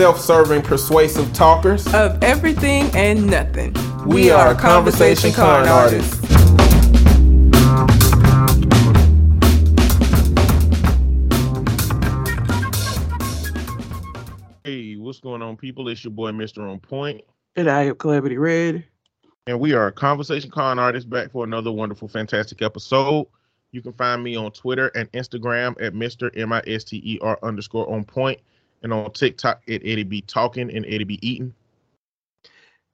self serving, persuasive talkers of everything and nothing. We, we are, are Conversation, Con, Con artists. artists. Hey, what's going on, people? It's your boy, Mr. On Point. And I am Calamity Red. And we are Conversation Con artists back for another wonderful, fantastic episode. You can find me on Twitter and Instagram at Mr. M I S T E R underscore on point and on TikTok at Eddie B Talking and Eddie B Eating.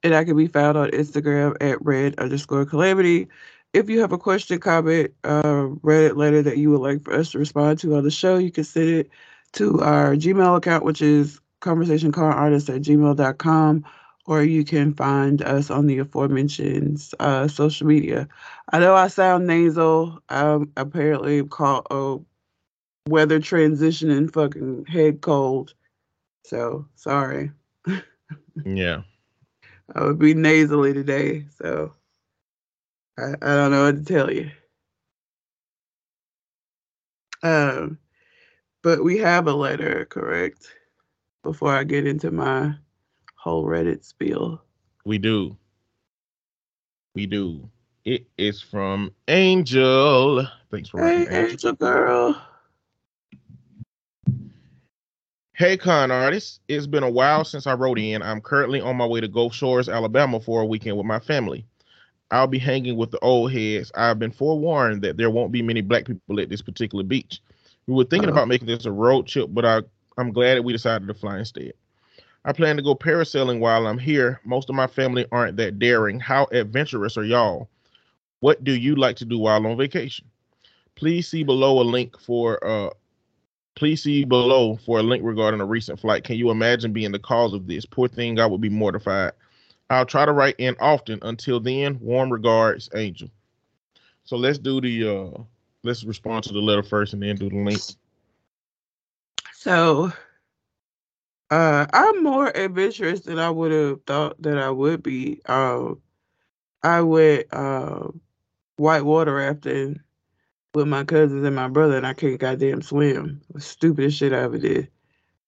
And I can be found on Instagram at red underscore calamity. If you have a question, comment, uh, Reddit letter that you would like for us to respond to on the show, you can send it to our Gmail account, which is conversationconartist at gmail.com or you can find us on the aforementioned uh, social media. I know I sound nasal. I'm apparently called a weather transition and fucking head cold. So sorry. yeah. I would be nasally today, so I, I don't know what to tell you. Um, but we have a letter, correct? Before I get into my whole Reddit spiel. We do. We do. It is from Angel. Thanks for hey, Angel. Angel girl. Hey, con artists. It's been a while since I wrote in. I'm currently on my way to Gulf Shores, Alabama for a weekend with my family. I'll be hanging with the old heads. I've been forewarned that there won't be many black people at this particular beach. We were thinking uh about making this a road trip, but I, I'm glad that we decided to fly instead. I plan to go parasailing while I'm here. Most of my family aren't that daring. How adventurous are y'all? What do you like to do while on vacation? Please see below a link for uh please see below for a link regarding a recent flight. Can you imagine being the cause of this? Poor thing, I would be mortified. I'll try to write in often. Until then, warm regards, Angel. So let's do the uh let's respond to the letter first and then do the link. So uh, I'm more adventurous than I would have thought that I would be. Um, I went uh, white water rafting with my cousins and my brother, and I can't goddamn swim. Stupidest shit I ever did.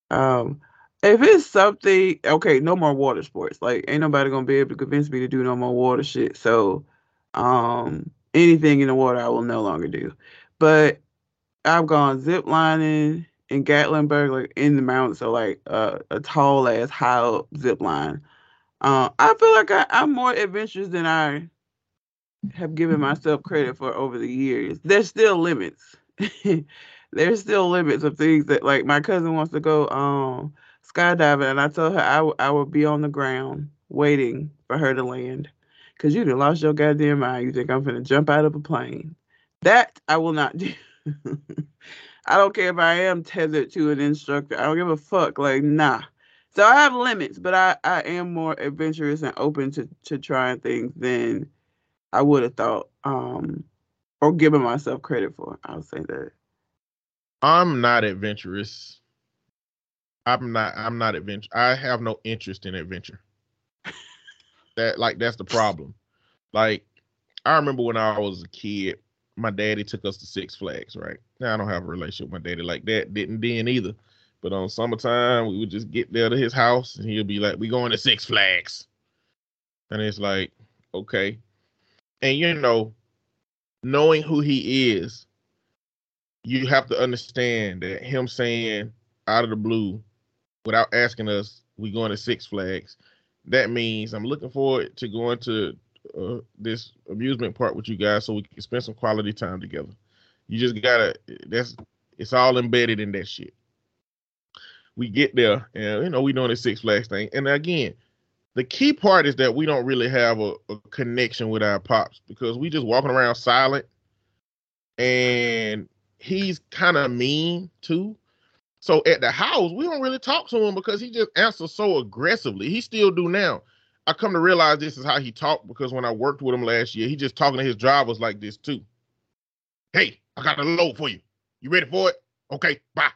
Um, if it's something, okay, no more water sports. Like, ain't nobody gonna be able to convince me to do no more water shit. So, um, anything in the water, I will no longer do. But I've gone zip lining in Gatlinburg, like in the mountains, so like uh, a tall ass high zip line. Uh, I feel like I, I'm more adventurous than I have given myself credit for over the years. There's still limits. There's still limits of things that like my cousin wants to go um skydiving, and I told her I, w- I would be on the ground waiting for her to land. Cause you done lost your goddamn mind. You think I'm gonna jump out of a plane? That I will not do. I don't care if I am tethered to an instructor. I don't give a fuck. Like, nah. So I have limits, but I, I am more adventurous and open to, to trying things than I would have thought, um, or giving myself credit for. I'll say that. I'm not adventurous. I'm not. I'm not adventure. I have no interest in adventure. that like that's the problem. Like I remember when I was a kid, my daddy took us to Six Flags, right? Now I don't have a relationship with my daddy like that. Didn't then either. But on summertime, we would just get there to his house and he'll be like, We going to Six Flags. And it's like, okay. And you know, knowing who he is, you have to understand that him saying out of the blue, without asking us, we going to Six Flags, that means I'm looking forward to going to uh, this amusement park with you guys so we can spend some quality time together. You just gotta that's it's all embedded in that shit. We get there and you know we doing the Six Flags thing. And again, the key part is that we don't really have a, a connection with our pops because we just walking around silent and he's kind of mean too. So at the house, we don't really talk to him because he just answers so aggressively. He still do now. I come to realize this is how he talked because when I worked with him last year, he just talking to his drivers like this too. Hey, I got a load for you. You ready for it? Okay, bye.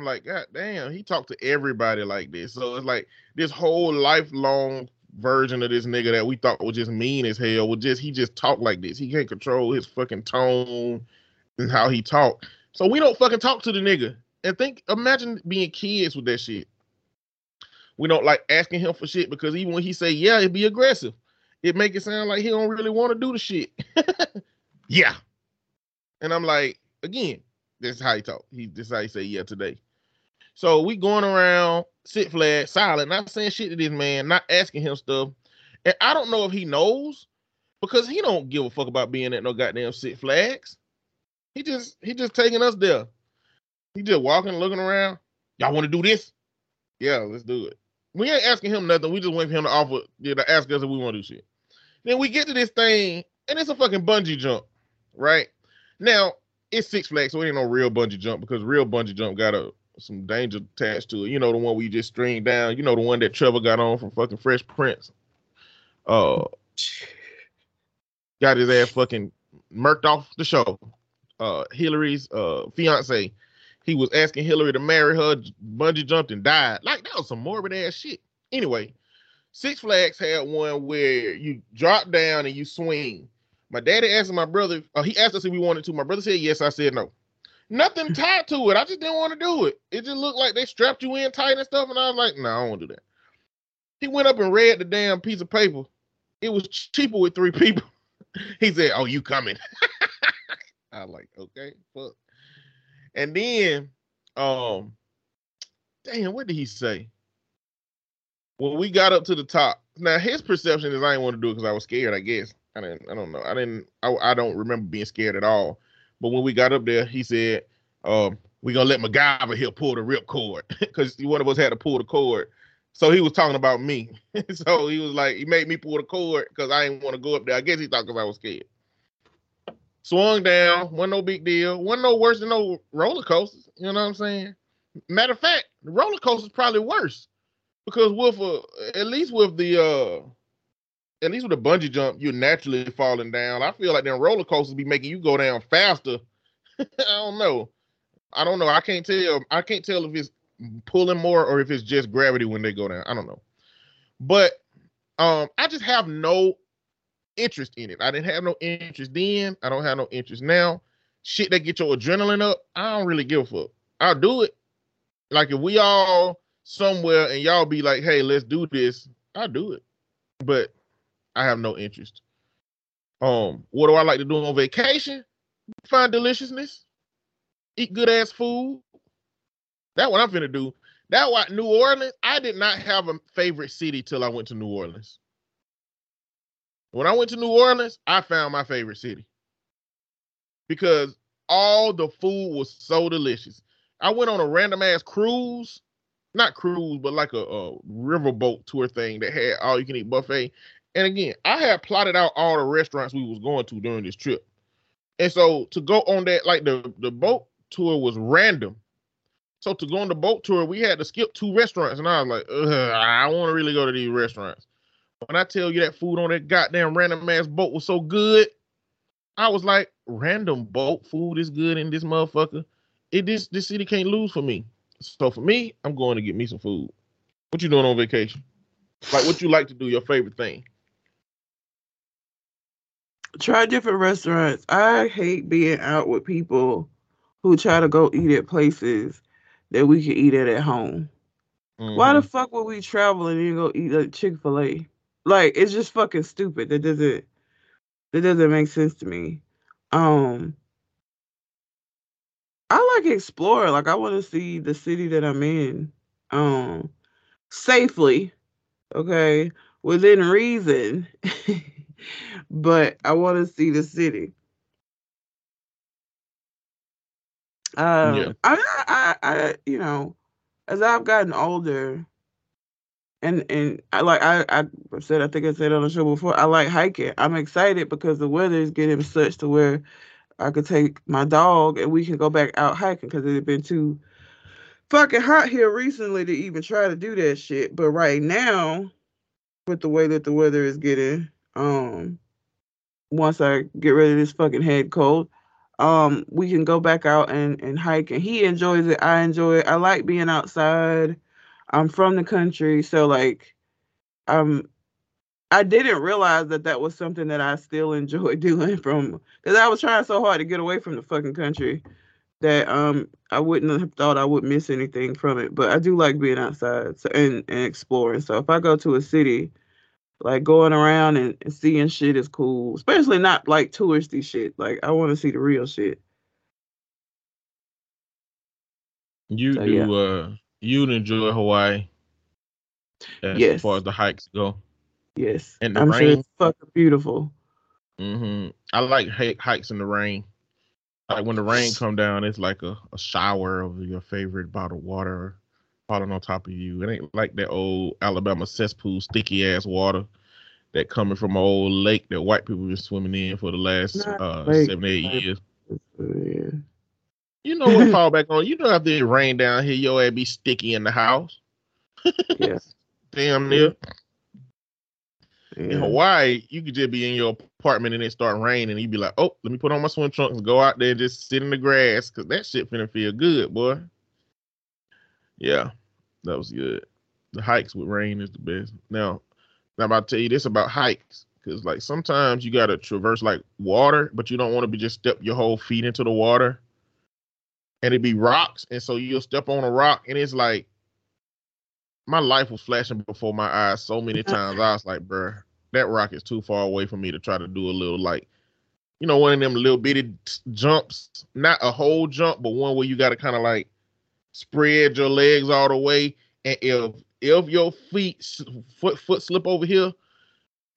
I'm like, God damn, he talked to everybody like this. So it's like this whole lifelong version of this nigga that we thought was just mean as hell was just he just talked like this. He can't control his fucking tone and how he talk. So we don't fucking talk to the nigga. And think imagine being kids with that shit. We don't like asking him for shit because even when he say yeah, it be aggressive. It make it sound like he don't really want to do the shit. yeah. And I'm like, again, this is how he talk. He this is how he say yeah today. So we going around sit flat, silent, not saying shit to this man, not asking him stuff. And I don't know if he knows because he don't give a fuck about being at no goddamn Six Flags. He just he just taking us there. He just walking, looking around. Y'all want to do this? Yeah, let's do it. We ain't asking him nothing. We just wait for him to offer, yeah, to ask us if we want to do shit. Then we get to this thing, and it's a fucking bungee jump, right? Now it's Six Flags, so it ain't no real bungee jump because real bungee jump got a some danger attached to it. You know the one we just string down. You know the one that Trevor got on from fucking Fresh Prince. Uh, got his ass fucking murked off the show. Uh, Hillary's uh fiance, he was asking Hillary to marry her, bungee jumped and died. Like that was some morbid ass shit. Anyway, Six Flags had one where you drop down and you swing. My daddy asked my brother, uh, he asked us if we wanted to. My brother said yes. I said no. Nothing tied to it. I just didn't want to do it. It just looked like they strapped you in tight and stuff. And I was like, no, nah, I don't want to do that. He went up and read the damn piece of paper. It was cheaper with three people. he said, Oh, you coming? I was like, okay, fuck. And then, um, damn, what did he say? When we got up to the top, now his perception is I didn't want to do it because I was scared. I guess I didn't. I don't know. I didn't. I, I don't remember being scared at all. But when we got up there, he said, um, "We gonna let MacGyver here pull the rip cord because one of us had to pull the cord." So he was talking about me. so he was like, he made me pull the cord because I didn't want to go up there. I guess he thought because I was scared. Swung down, wasn't no big deal. Wasn't no worse than no roller coasters. You know what I'm saying? Matter of fact, the roller coaster's probably worse because with uh, at least with the uh at least with a bungee jump, you're naturally falling down. I feel like them roller coasters be making you go down faster. I don't know. I don't know. I can't tell. I can't tell if it's pulling more or if it's just gravity when they go down. I don't know. But um, I just have no interest in it. I didn't have no interest then. I don't have no interest now. Shit that get your adrenaline up, I don't really give a fuck. I'll do it. Like if we all somewhere and y'all be like, hey, let's do this, I'll do it. But I have no interest. Um, what do I like to do on vacation? Find deliciousness, eat good ass food. That's what I'm finna do. That what New Orleans. I did not have a favorite city till I went to New Orleans. When I went to New Orleans, I found my favorite city because all the food was so delicious. I went on a random ass cruise, not cruise, but like a, a riverboat tour thing that had all you can eat buffet. And again, I had plotted out all the restaurants we was going to during this trip. And so to go on that, like the, the boat tour was random. So to go on the boat tour, we had to skip two restaurants. And I was like, I want to really go to these restaurants. When I tell you that food on that goddamn random ass boat was so good, I was like, random boat food is good in this motherfucker. It this this city can't lose for me. So for me, I'm going to get me some food. What you doing on vacation? Like what you like to do, your favorite thing? Try different restaurants. I hate being out with people who try to go eat at places that we can eat at at home. Mm-hmm. Why the mm-hmm. fuck would we travel and then go eat at Chick Fil A? Like it's just fucking stupid. That doesn't that doesn't make sense to me. Um, I like explore. Like I want to see the city that I'm in, um, safely. Okay, within reason. but I want to see the city. Um, yeah. I, I, I, you know, as I've gotten older, and and I like I I said I think I said on the show before I like hiking. I'm excited because the weather is getting such to where I could take my dog and we can go back out hiking because it had been too fucking hot here recently to even try to do that shit. But right now, with the way that the weather is getting, um, once I get rid of this fucking head cold, um, we can go back out and, and hike. And he enjoys it. I enjoy it. I like being outside. I'm from the country, so like, um, I didn't realize that that was something that I still enjoy doing from because I was trying so hard to get away from the fucking country that um I wouldn't have thought I would miss anything from it. But I do like being outside so, and, and exploring. So if I go to a city, like going around and, and seeing shit is cool. Especially not like touristy shit. Like I want to see the real shit. You So, do yeah. uh you'd enjoy Hawaii as Yes. far as the hikes go. Yes. And the I'm sure it's fucking beautiful. hmm I like hi- hikes in the rain. Like when the rain come down, it's like a, a shower of your favorite bottled water falling on top of you. It ain't like that old Alabama cesspool sticky ass water that coming from an old lake that white people been swimming in for the last uh lake, seven, eight years. Yeah. You know what fall back on? You know after it rain down here, your ass be sticky in the house. Yeah. Damn near. In yeah. Hawaii, you could just be in your apartment and it start raining, and you'd be like, "Oh, let me put on my swim trunks and go out there and just sit in the grass, cause that shit finna feel good, boy." Yeah, that was good. The hikes with rain is the best. Now, now I'm about to tell you this about hikes, cause like sometimes you gotta traverse like water, but you don't want to be just step your whole feet into the water, and it be rocks, and so you'll step on a rock, and it's like my life was flashing before my eyes so many times. I was like, bruh, that rock is too far away for me to try to do a little like, you know, one of them little bitty jumps, not a whole jump, but one where you got to kind of like spread your legs all the way, and if if your feet foot foot slip over here,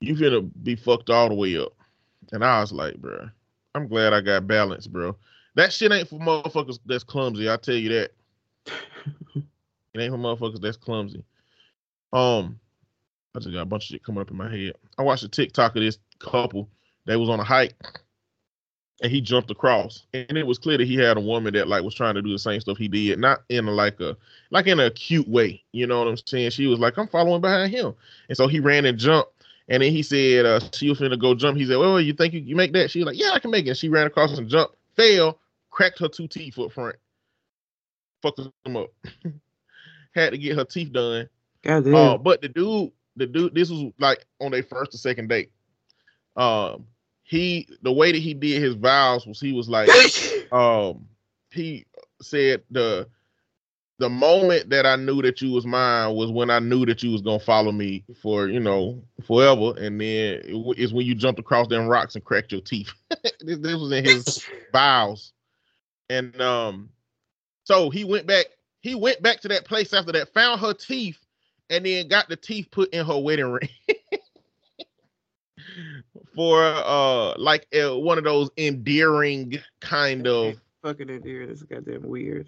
you gonna be fucked all the way up. And I was like, bruh, I'm glad I got balance, bro. That shit ain't for motherfuckers that's clumsy. I tell you that. It ain't for motherfuckers that's clumsy. Um, I just got a bunch of shit coming up in my head. I watched a TikTok of this couple. They was on a hike, and he jumped across, and it was clear that he had a woman that like was trying to do the same stuff he did, not in a like a like in a cute way. You know what I'm saying? She was like, "I'm following behind him," and so he ran and jumped. And then he said, uh, she was finna go jump. He said, Well, you think you, you make that? She was like, Yeah, I can make it. And she ran across and jumped, fell, cracked her two teeth up front. Fucked them up. Had to get her teeth done. God damn. Uh, but the dude, the dude, this was like on their first or second date. Um, he the way that he did his vows was he was like, um, he said the the moment that I knew that you was mine was when I knew that you was gonna follow me for you know forever, and then it w- is when you jumped across them rocks and cracked your teeth. this, this was in his vows, and um, so he went back. He went back to that place after that, found her teeth, and then got the teeth put in her wedding ring. For uh, like uh, one of those endearing kind of. fucking endearing. This is goddamn weird.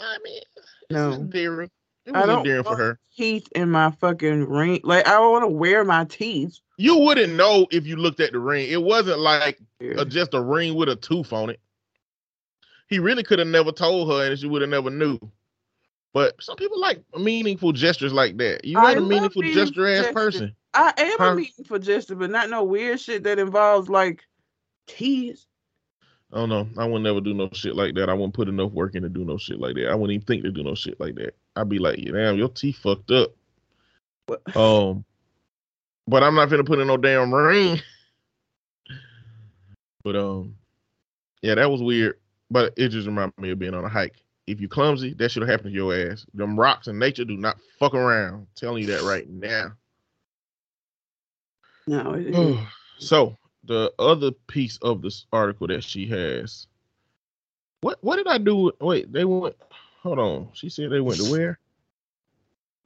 I mean, No. it's endearing. It I was don't endearing for her. Teeth in my fucking ring. Like I want to wear my teeth. You wouldn't know if you looked at the ring. It wasn't like a, just a ring with a tooth on it. He really could have never told her, and she would have never knew. But some people like meaningful gestures like that. You I not a meaningful meaningful gesture ass gestures. person. I am Huh? a for gesture, but not no weird shit that involves like teeth. I don't know. I would never do no shit like that. I wouldn't put enough work in to do no shit like that. I wouldn't even think to do no shit like that. I'd be like, damn, your teeth fucked up. What? Um, but I'm not gonna put in no damn ring. But um, yeah, that was weird. But it just reminded me of being on a hike. If you clumsy, that should have happened to your ass. Them rocks in nature do not fuck around. telling you that right now. No, it, so the other piece of this article that she has. What what did I do? Wait, they went. Hold on. She said they went to where?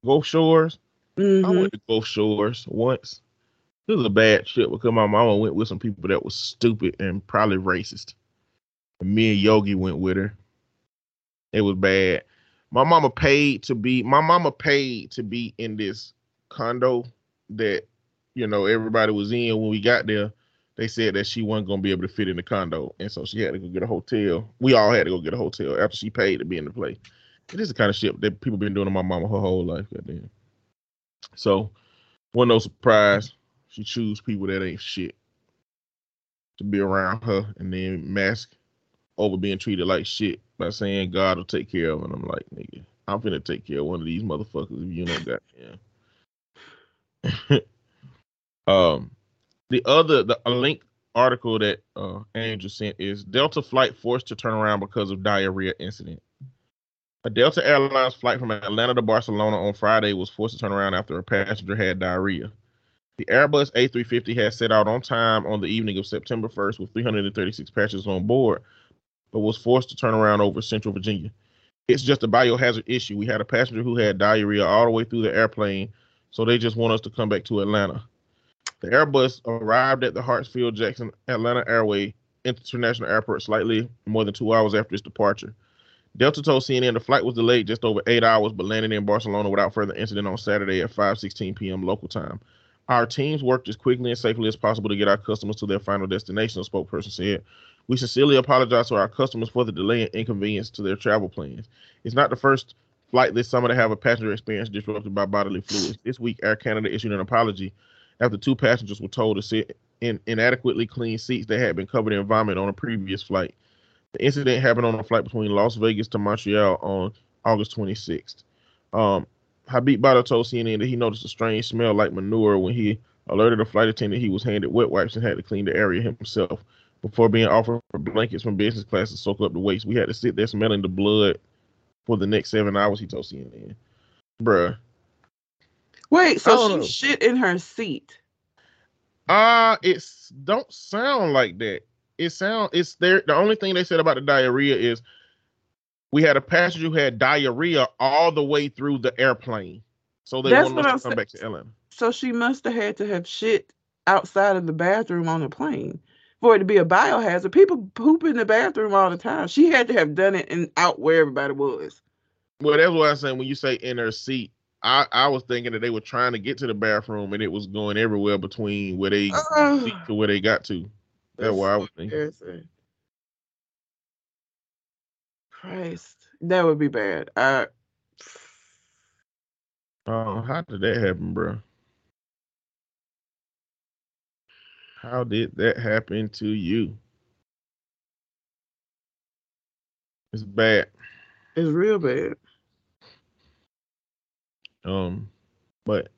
Gulf Shores. I Mhm. went to Gulf Shores once. It was a bad trip because my mama went with some people that was stupid and probably racist. And me and Yogi went with her. It was bad. My mama paid to be my mama paid to be in this condo that you know everybody was in when we got there. They said that she wasn't gonna be able to fit in the condo, and so she had to go get a hotel. We all had to go get a hotel after she paid to be in the place. This is the kind of shit that people been doing to my mama her whole life. Goddamn. So, wasn't no surprise. She choose people that ain't shit to be around her, and then mask over being treated like shit by saying God will take care of. it. And I'm like, nigga, I'm finna take care of one of these motherfuckers if you don't got yeah. um, the other the link article that uh, Angel sent is Delta flight forced to turn around because of diarrhea incident. A Delta Airlines flight from Atlanta to Barcelona on Friday was forced to turn around after a passenger had diarrhea. The Airbus A350 had set out on time on the evening of September 1st with 336 passengers on board, but was forced to turn around over Central Virginia. It's just a biohazard issue. We had a passenger who had diarrhea all the way through the airplane, so they just want us to come back to Atlanta. The Airbus arrived at the Hartsfield Jackson Atlanta Airway International Airport slightly more than two hours after its departure. Delta told CNN the flight was delayed just over eight hours, but landed in Barcelona without further incident on Saturday at 5:16 p.m. local time. Our teams worked as quickly and safely as possible to get our customers to their final destination, a spokesperson said. We sincerely apologize to our customers for the delay and inconvenience to their travel plans. It's not the first flight this summer to have a passenger experience disrupted by bodily fluids. This week, Air Canada issued an apology after two passengers were told to sit in inadequately clean seats that had been covered in vomit on a previous flight. The incident happened on a flight between Las Vegas to Montreal on August 26th. Um, Habib Bada told CNN that he noticed a strange smell like manure when he alerted a flight attendant he was handed wet wipes and had to clean the area himself before being offered blankets from business class to soak up the waste. We had to sit there smelling the blood for the next seven hours, he told CNN. Bruh. Wait, so she shit in her seat. Uh it's don't sound like that. It sound it's there. The only thing they said about the diarrhea is we had a passenger who had diarrhea all the way through the airplane. So they That's wanted us I'm to come saying. back to Atlanta. So she must have had to have shit outside of the bathroom on the plane for it to be a biohazard. People poop in the bathroom all the time. She had to have done it and out where everybody was. Well, that's what I'm saying. When you say in her seat, I, I was thinking that they were trying to get to the bathroom and it was going everywhere between where they seat to where they got to. That's what I was thinking. Christ, that would be bad. I, Oh, how did that happen, bro? How did that happen to you? It's bad. it's real bad. Um, but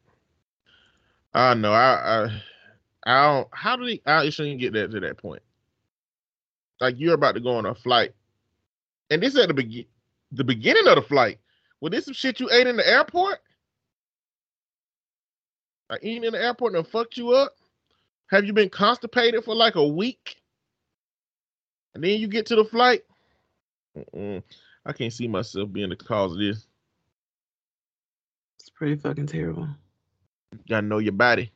I know. I I I don't. How do they? I shouldn't get that to that point. Like you're about to go on a flight, and this at the begin the beginning of the flight. Was this some shit you ate in the airport? Like eating in the airport and fucked you up? Have you been constipated for like a week? And then you get to the flight? Mm-mm. I can't see myself being the cause of this. Pretty fucking terrible. You gotta know your body.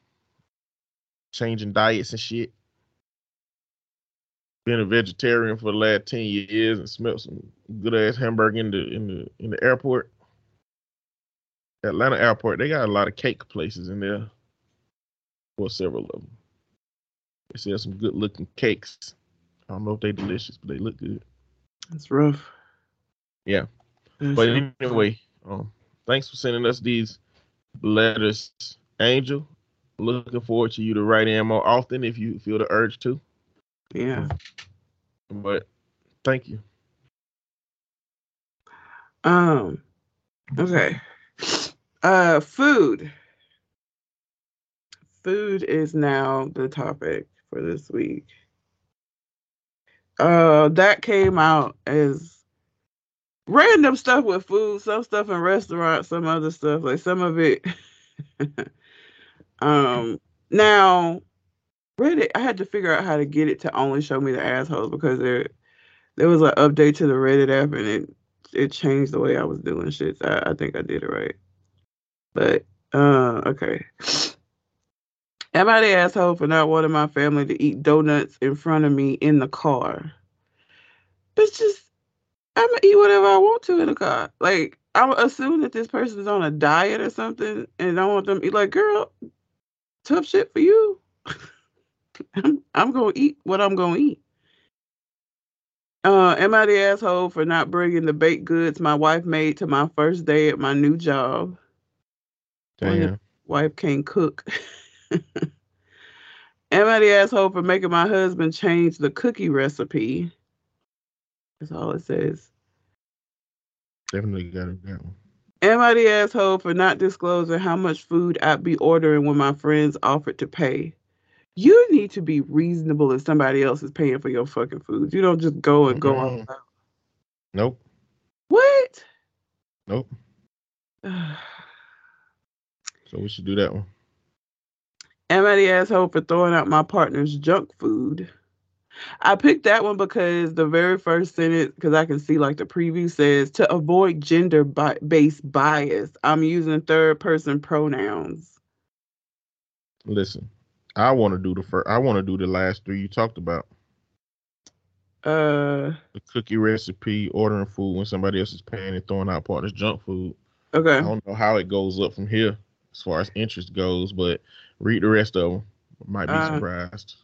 Changing diets and shit. Been a vegetarian for the last ten years and smelled some good ass hamburger in the in the in the airport. Atlanta airport, they got a lot of cake places in there. Well, several of them. They sell some good looking cakes. I don't know if they're delicious, but they look good. It's rough. Yeah. It's But anyway, um, thanks for sending us these letters, Angel. Looking forward to you to write in more often if you feel the urge to. yeah. But thank you. Um. Okay. Uh, food. Food is now the topic for this week. Uh, that came out as random stuff with food, some stuff in restaurants, some other stuff like some of it. um, now Reddit, I had to figure out how to get it to only show me the assholes because there, there was an update to the Reddit app and it it changed the way I was doing shit. So I, I think I did it right. But uh okay. Am I the asshole for not wanting my family to eat donuts in front of me in the car? Just I'm gonna eat whatever I want to in the car. Like I'm assuming that this person is on a diet or something, and I want them to eat. Like, girl, tough shit for you. I'm I'm gonna eat what I'm gonna eat. Uh, am I the asshole for not bringing the baked goods my wife made to my first day at my new job? Damn. Wife can't cook. am I the asshole for making my husband change the cookie recipe? That's all it says. Definitely got it that one. Am I the asshole for not disclosing how much food I'd be ordering when my friends offered to pay? you need to be reasonable if somebody else is paying for your fucking food. You don't just go and go Mhm. on. Nope. What? Nope. So we should do that one. Am I the asshole for throwing out my partner's junk food? I picked that one because the very first sentence, because I can see like the preview says to avoid gender bi- based bias, I'm using third person pronouns. Listen, I want to do the first. I want to do the last three you talked about. Uh, The cookie recipe, ordering food when somebody else is paying, and throwing out partner's junk food. Okay. I don't know how it goes up from here as far as interest goes, but read the rest of them. Might be Uh, surprised.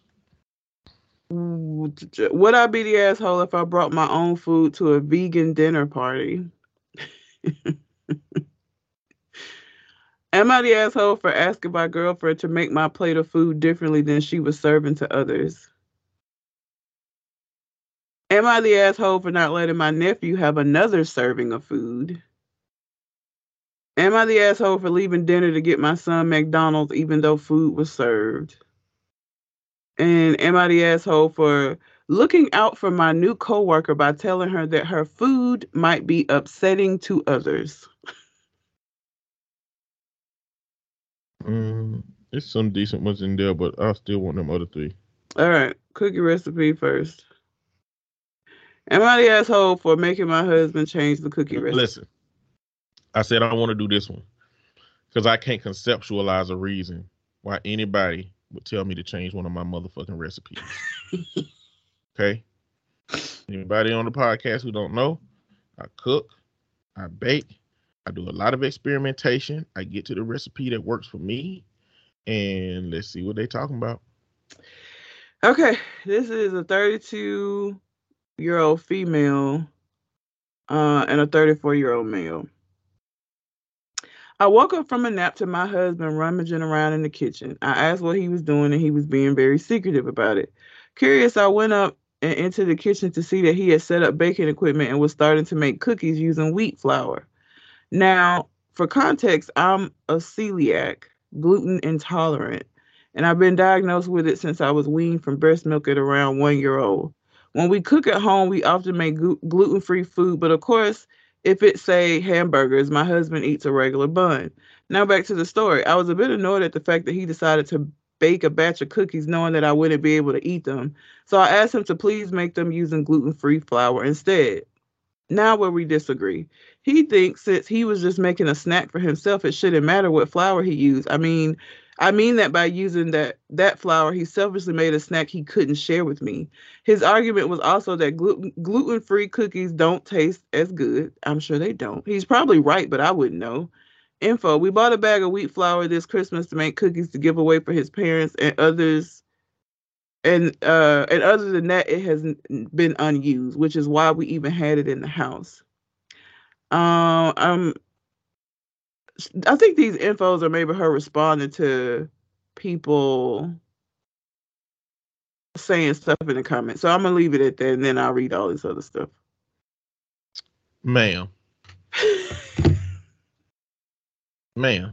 Would I be the asshole if I brought my own food to a vegan dinner party? Am I the asshole for asking my girlfriend to make my plate of food differently than she was serving to others? Am I the asshole for not letting my nephew have another serving of food? Am I the asshole for leaving dinner to get my son McDonald's even though food was served? And am I the asshole for looking out for my new coworker by telling her that her food might be upsetting to others? Mm, it's some decent ones in there, but I still want them other three. All right, cookie recipe first. Am I the asshole for making my husband change the cookie recipe? Listen, I said I want to do this one because I can't conceptualize a reason why anybody would tell me to change one of my motherfucking recipes. okay. Anybody on the podcast who don't know, I cook, I bake, I do a lot of experimentation. I get to the recipe that works for me, and let's see what they're talking about. Okay, this is a 32 year old female uh, and a 34 year old male. I woke up from a nap to my husband rummaging around in the kitchen. I asked what he was doing, and he was being very secretive about it. Curious, I went up and into the kitchen to see that he had set up baking equipment and was starting to make cookies using wheat flour. Now, for context, I'm a celiac, gluten intolerant, and I've been diagnosed with it since I was weaned from breast milk at around one year old. When we cook at home, we often make gluten free food, but of course, if it's, say, hamburgers, my husband eats a regular bun. Now, back to the story. I was a bit annoyed at the fact that he decided to bake a batch of cookies knowing that I wouldn't be able to eat them. So I asked him to please make them using gluten free flour instead. Now, where we disagree. He thinks since he was just making a snack for himself, it shouldn't matter what flour he used. I mean, I mean that by using that that flour, he selfishly made a snack he couldn't share with me. His argument was also that gluten gluten free cookies don't taste as good. I'm sure they don't. He's probably right, but I wouldn't know. Info: We bought a bag of wheat flour this Christmas to make cookies to give away for his parents and others. And uh, and other than that, it has been unused, which is why we even had it in the house. Um, um, I think these infos are maybe her responding to people saying stuff in the comments. So I'm gonna leave it at that, and then I'll read all this other stuff. Ma'am, ma'am,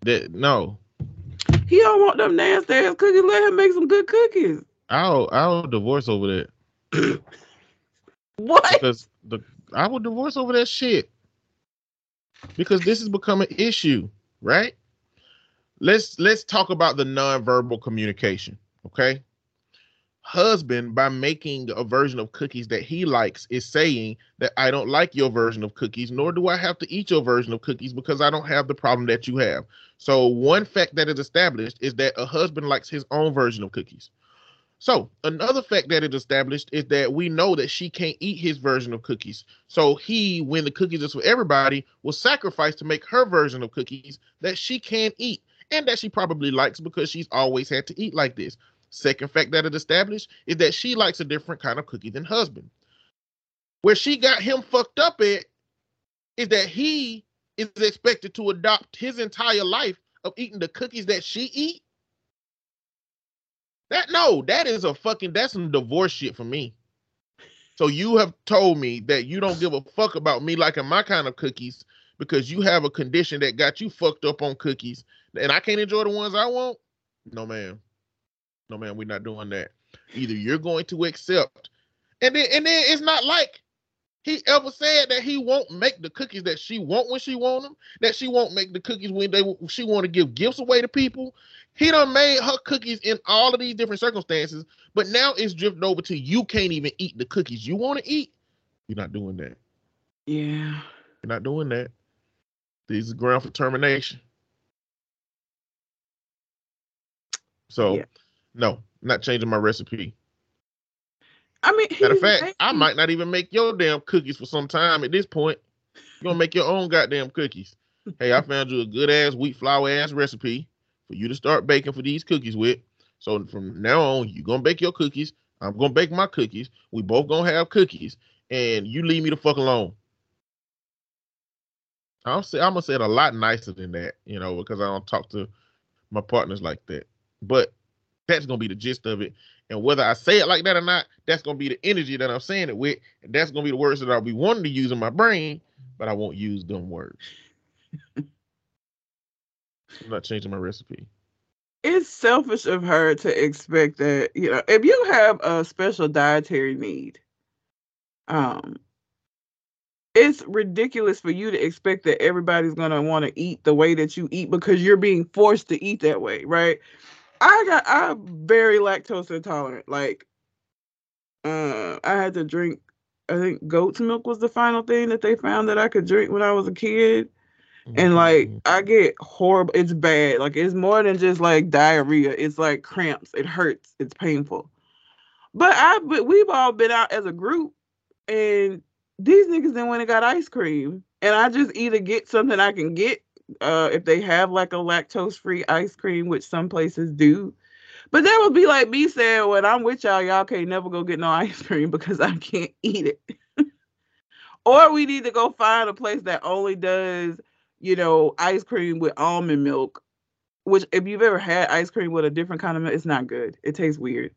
that no, He don't want them nasty ass cookies. Let him make some good cookies. I'll I'll divorce over that What? because the I will divorce over that shit because this has become an issue, right? Let's let's talk about the nonverbal communication, okay? Husband, by making a version of cookies that he likes, is saying that I don't like your version of cookies, nor do I have to eat your version of cookies because I don't have the problem that you have. So, one fact that is established is that a husband likes his own version of cookies. So another fact that it established is that we know that she can't eat his version of cookies. So he, when the cookies is for everybody, will sacrifice to make her version of cookies that she can eat and that she probably likes because she's always had to eat like this. Second fact that it established is that she likes a different kind of cookie than husband. Where she got him fucked up at is that he is expected to adopt his entire life of eating the cookies that she eat that no, that is a fucking that's some divorce shit for me. So you have told me that you don't give a fuck about me liking my kind of cookies because you have a condition that got you fucked up on cookies and I can't enjoy the ones I want. No, man. No, man, we're not doing that. Either you're going to accept, and then and then it's not like he ever said that he won't make the cookies that she want when she want them, that she won't make the cookies when they she want to give gifts away to people. He done made her cookies in all of these different circumstances, but now it's drifted over to you can't even eat the cookies you want to eat. You're not doing that. Yeah. You're not doing that. These are ground for termination. So, Yeah. no, not changing my recipe. I mean, Matter of fact, I might not even make your damn cookies for some time at this point. You're gonna make your own goddamn cookies. Hey, I found you a good ass wheat flour ass recipe for you to start baking for these cookies with. So from now on, you're gonna bake your cookies. I'm gonna bake my cookies. We both gonna have cookies, and you leave me the fuck alone. I'll say I'm gonna say it a lot nicer than that, you know, because I don't talk to my partners like that. But that's gonna be the gist of it. And whether I say it like that or not, that's gonna be the energy that I'm saying it with. And that's gonna be the words that I'll be wanting to use in my brain, but I won't use them words. I'm not changing my recipe. it's selfish of her to expect that you know if you have a special dietary need um it's ridiculous for you to expect that everybody's going to want to eat the way that you eat because you're being forced to eat that way right i got i'm very lactose intolerant like uh i had to drink i think goat's milk was the final thing that they found that i could drink when i was a kid and like Mm-hmm. I get horrible. It's bad. Like it's more than just like diarrhea. It's like cramps. It hurts. It's painful. But I, but we've all been out as a group, and these niggas then went and got ice cream, and I just either get something I can get, uh, if they have like a lactose free ice cream, which some places do. But that would be like me saying, when I'm with y'all, y'all can't never go get no ice cream because I can't eat it. or we need to go find a place that only does you know, ice cream with almond milk, which if you've ever had ice cream with a different kind of milk, it's not good. It tastes weird.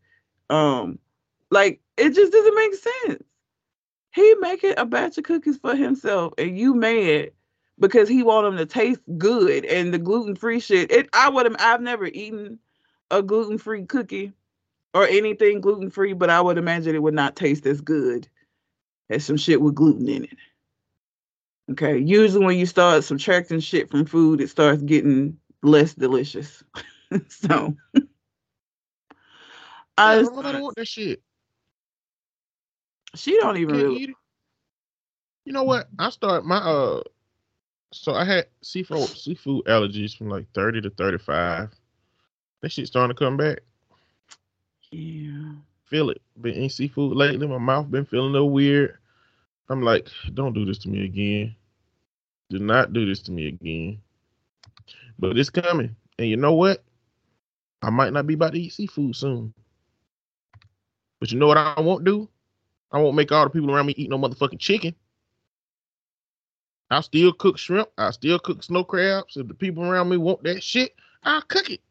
Um, like it just doesn't make sense. He making a batch of cookies for himself, and you mad because he want them to taste good and the gluten free shit. It I would have I've never eaten a gluten free cookie or anything gluten free, but I would imagine it would not taste as good as some shit with gluten in it. Okay. Usually when you start subtracting shit from food, it starts getting less delicious. so I just, don't, want that shit. she don't even really eat it. You know what? I start my uh so I had seafood seafood allergies from like 30 to 35. That shit's starting to come back. Yeah. Feel it. Been eating seafood lately. My mouth been feeling a little weird. I'm like, don't do this to me again. Do not do this to me again. But it's coming. And you know what? I might not be about to eat seafood soon. But you know what I won't do? I won't make all the people around me eat no motherfucking chicken. I'll still cook shrimp. I'll still cook snow crabs. If the people around me want that shit, I'll cook it.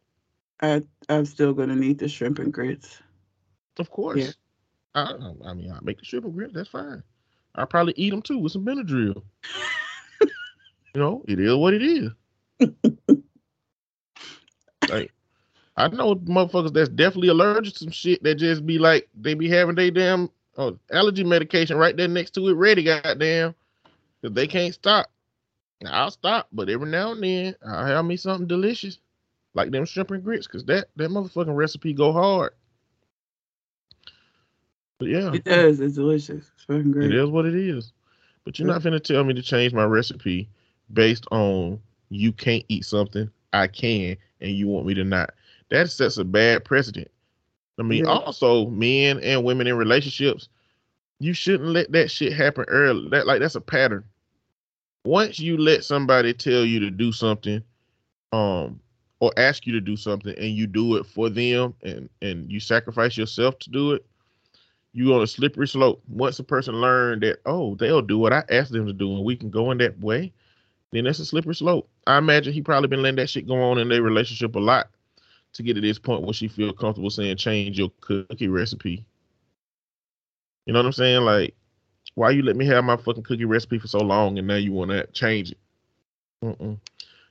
I I'm still gonna need the shrimp and grits. Of course. I, I mean, I make the shrimp and grits. That's fine. I'll probably eat them too with some Benadryl. you know, it is what it is. like, I know motherfuckers that's definitely allergic to some shit that just be like, they be having they damn oh, allergy medication right there next to it ready, goddamn. Because they can't stop. I'll stop, but every now and then I'll have me something delicious. Like them shrimp and grits, because that, that motherfucking recipe go hard. But yeah. It does. It's delicious. It's fucking great. It is what it is. But you're not gonna tell me to change my recipe based on you can't eat something, I can, and you want me to not. That sets a bad precedent. I mean, Yeah. also men and women in relationships, you shouldn't let that shit happen early. That like that's a pattern. Once you let somebody tell you to do something, um, or ask you to do something, and you do it for them, and and you sacrifice yourself to do it, you on a slippery slope. Once a person learn that, oh, they'll do what I asked them to do, and we can go in that way, then that's a slippery slope. I imagine he probably been letting that shit go on in their relationship a lot to get to this point where she feel comfortable saying change your cookie recipe. You know what I'm saying? Like, why you let me have my fucking cookie recipe for so long and now you want to change it? Mm-mm.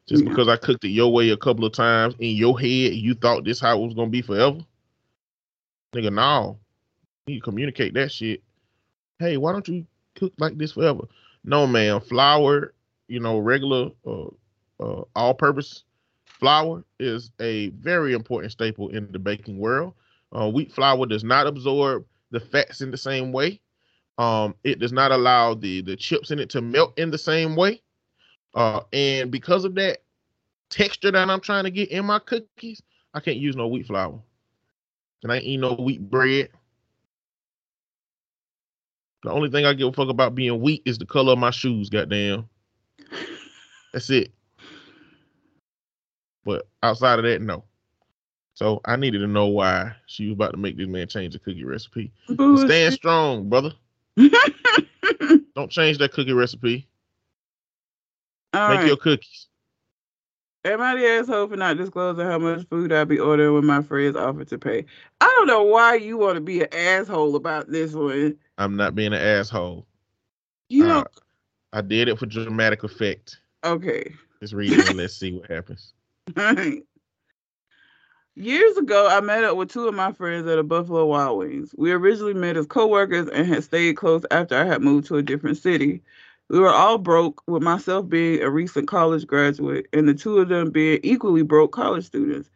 Just Yeah. because I cooked it your way a couple of times in your head, you thought this how it was gonna be forever. Nigga, no. You communicate that shit. Hey, why don't you cook like this forever? No, man. Flour, you know, regular uh, uh all-purpose flour is a very important staple in the baking world. Uh, wheat flour does not absorb the fats in the same way. Um, it does not allow the the chips in it to melt in the same way. Uh, and because of that texture that I'm trying to get in my cookies, I can't use no wheat flour. And I ain't eat no wheat bread. The only thing I give a fuck about being weak is the color of my shoes, goddamn. That's it. But outside of that, no. So I needed to know why she was about to make this man change the cookie recipe. Stand strong, brother. Don't change that cookie recipe. All Make right. your cookies. Am I the asshole for not disclosing how much food I be ordering when my friends offer to pay? I don't know why you want to be an asshole about this one. I'm not being an asshole. You Uh, I did it for dramatic effect. okay. Let's read it and let's see what happens. Years ago, I met up with two of my friends at a Buffalo Wild Wings. We originally met as coworkers and had stayed close after I had moved to a different city. We were all broke, with myself being a recent college graduate and the two of them being equally broke college students.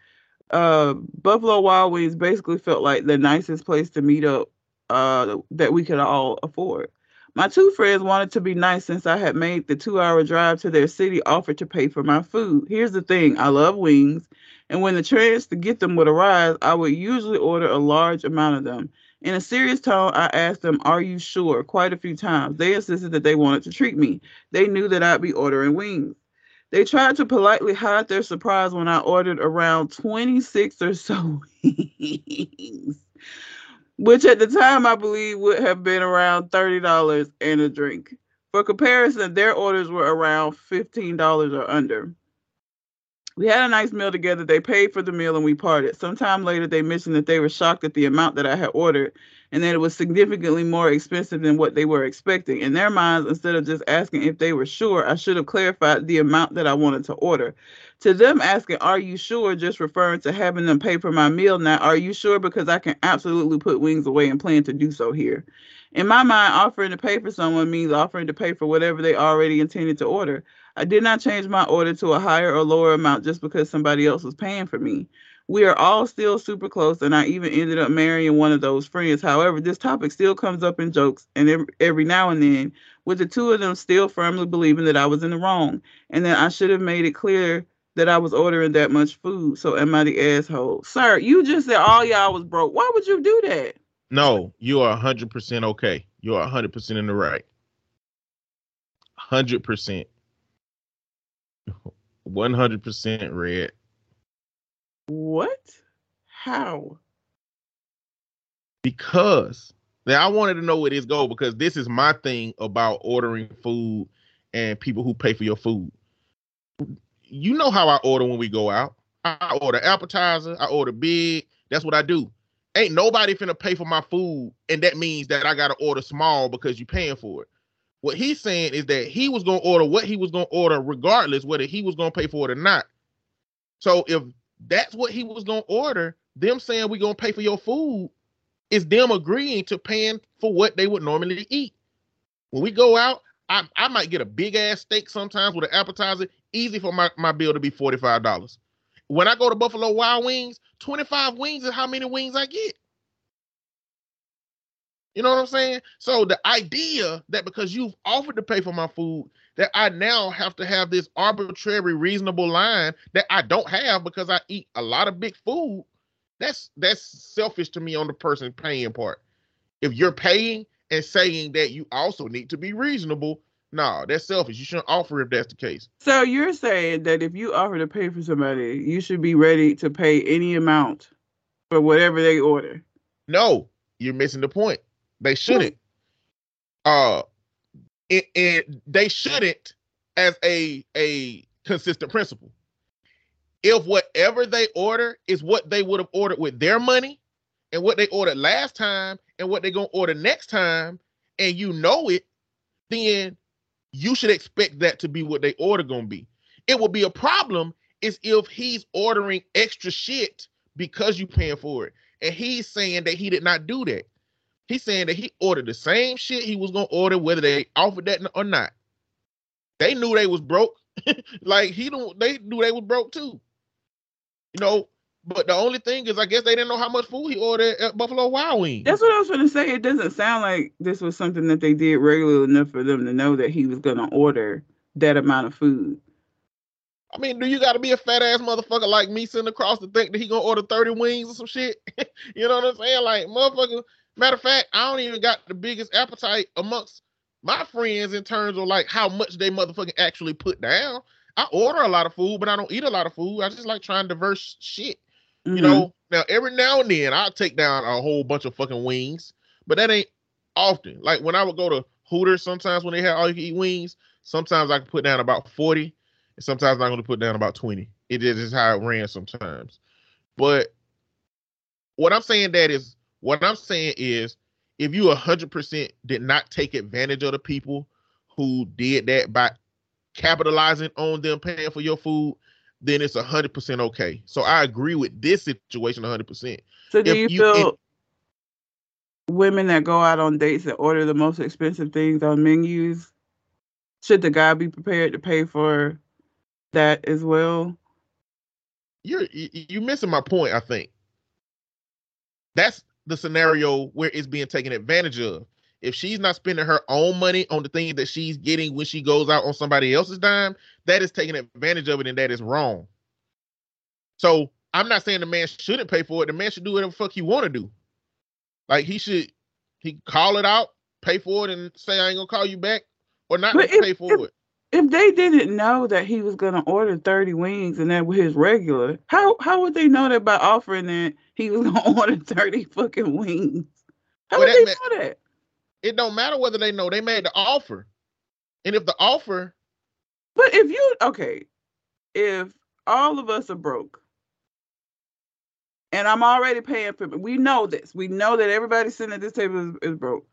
Uh, Buffalo Wild Wings basically felt like the nicest place to meet up uh, that we could all afford. My two friends wanted to be nice since I had made the two hour drive to their city, offered to pay for my food. Here's the thing I love wings, and when the chance to get them would arise, I would usually order a large amount of them. In a serious tone, I asked them, Are you sure? quite a few times. They insisted that they wanted to treat me. They knew that I'd be ordering wings. They tried to politely hide their surprise when I ordered around 26 or so wings, which at the time I believe would have been around $30 and a drink. For comparison, their orders were around $15 or under. We had a nice meal together. They paid for the meal and we parted. Sometime later, they mentioned that they were shocked at the amount that I had ordered and that it was significantly more expensive than what they were expecting. In their minds, instead of just asking if they were sure, I should have clarified the amount that I wanted to order. To them, asking, Are you sure? just referring to having them pay for my meal. Now, are you sure? Because I can absolutely put wings away and plan to do so here. In my mind, offering to pay for someone means offering to pay for whatever they already intended to order. I did not change my order to a higher or lower amount just because somebody else was paying for me. We are all still super close, and I even ended up marrying one of those friends. However, this topic still comes up in jokes and every, now and then, with the two of them still firmly believing that I was in the wrong and that I should have made it clear that I was ordering that much food. So am I the asshole? Sir, you just said all y'all was broke. Why would you do that? No, you are 100% okay. You are 100% in the right. 100%. 100% red. What? How? Because now I wanted to know where this go because this is my thing about ordering food and people who pay for your food. You know how I order when we go out. I order appetizer, I order big. That's what I do. Ain't nobody finna pay for my food, and that means that I gotta order small because you paying for it. What he's saying is that he was gonna order what he was gonna order, regardless whether he was gonna pay for it or not. So if that's what he was gonna order, them saying we gonna pay for your food is them agreeing to paying for what they would normally eat. When we go out, I, I might get a big ass steak sometimes with an appetizer, easy for my, my bill to be $45. When I go to Buffalo Wild Wings, 25 wings is how many wings I get. You know what I'm saying? So the idea that because you've offered to pay for my food, that I now have to have this arbitrary, reasonable line that I don't have because I eat a lot of big food, that's that's selfish to me on the person paying part. If you're paying and saying that you also need to be reasonable, no, that's selfish. You shouldn't offer if that's the case. So you're saying that if you offer to pay for somebody, you should be ready to pay any amount for whatever they order. No, you're missing the point. They shouldn't. Uh, it, it they shouldn't as a a consistent principle. If whatever they order is what they would have ordered with their money, and what they ordered last time, and what they're gonna order next time, and you know it, then you should expect that to be what they order gonna be. It would be a problem is if he's ordering extra shit because you paying for it. And he's saying that he did not do that. He's saying that he ordered the same shit he was gonna order whether they offered that or not. They knew they was broke. like he don't they knew they was broke too. You know, but the only thing is I guess they didn't know how much food he ordered at Buffalo Wild Wings. That's what I was gonna say. It doesn't sound like this was something that they did regularly enough for them to know that he was gonna order that amount of food. I mean, do you got to be a fat ass motherfucker like me sitting across to think that he gonna order thirty wings or some shit? you know what I'm saying? Like, motherfucker. Matter of fact, I don't even got the biggest appetite amongst my friends in terms of like how much they motherfucking actually put down. I order a lot of food, but I don't eat a lot of food. I just like trying diverse shit. Mm-hmm. You know, now every now and then I'll take down a whole bunch of fucking wings, but that ain't often. Like when I would go to Hooters, sometimes when they had all you can eat wings, sometimes I can put down about 40 and sometimes I'm going to put down about 20. It is how it ran sometimes. But what I'm saying that is what I'm saying is if you 100% did not take advantage of the people who did that by capitalizing on them paying for your food, then it's 100% okay. So I agree with this situation 100%. So do you, you, feel women that go out on dates that order the most expensive things on menus should the guy be prepared to pay for that as well. You're you missing my point. I think that's the scenario where it's being taken advantage of. If she's not spending her own money on the thing that she's getting when she goes out on somebody else's dime, that is taking advantage of it, and that is wrong. So I'm not saying the man shouldn't pay for it. The man should do whatever fuck he want to do. Like he should, he call it out, pay for it, and say I ain't gonna call you back, or not if, pay for if, it if they didn't know that he was gonna order 30 wings and that was his regular, how how would they know that by offering that he was gonna order 30 fucking wings? How well, would they know that? It don't matter whether they know they made the offer. And if the offer But if you okay, if all of us are broke and I'm already paying for it, we know this. We know that everybody sitting at this table is, is broke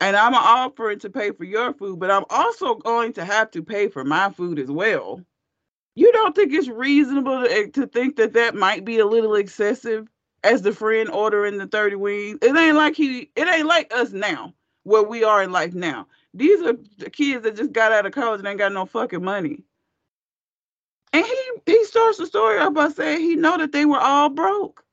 and I'm offering to pay for your food, but I'm also going to have to pay for my food as well. You don't think it's reasonable to, eh, to think that that might be a little excessive as the friend ordering the 30 wings? It ain't like he, it ain't like us now, where we are in life now. These are the kids that just got out of college and ain't got no fucking money. And he he starts the story up by saying he know that they were all broke.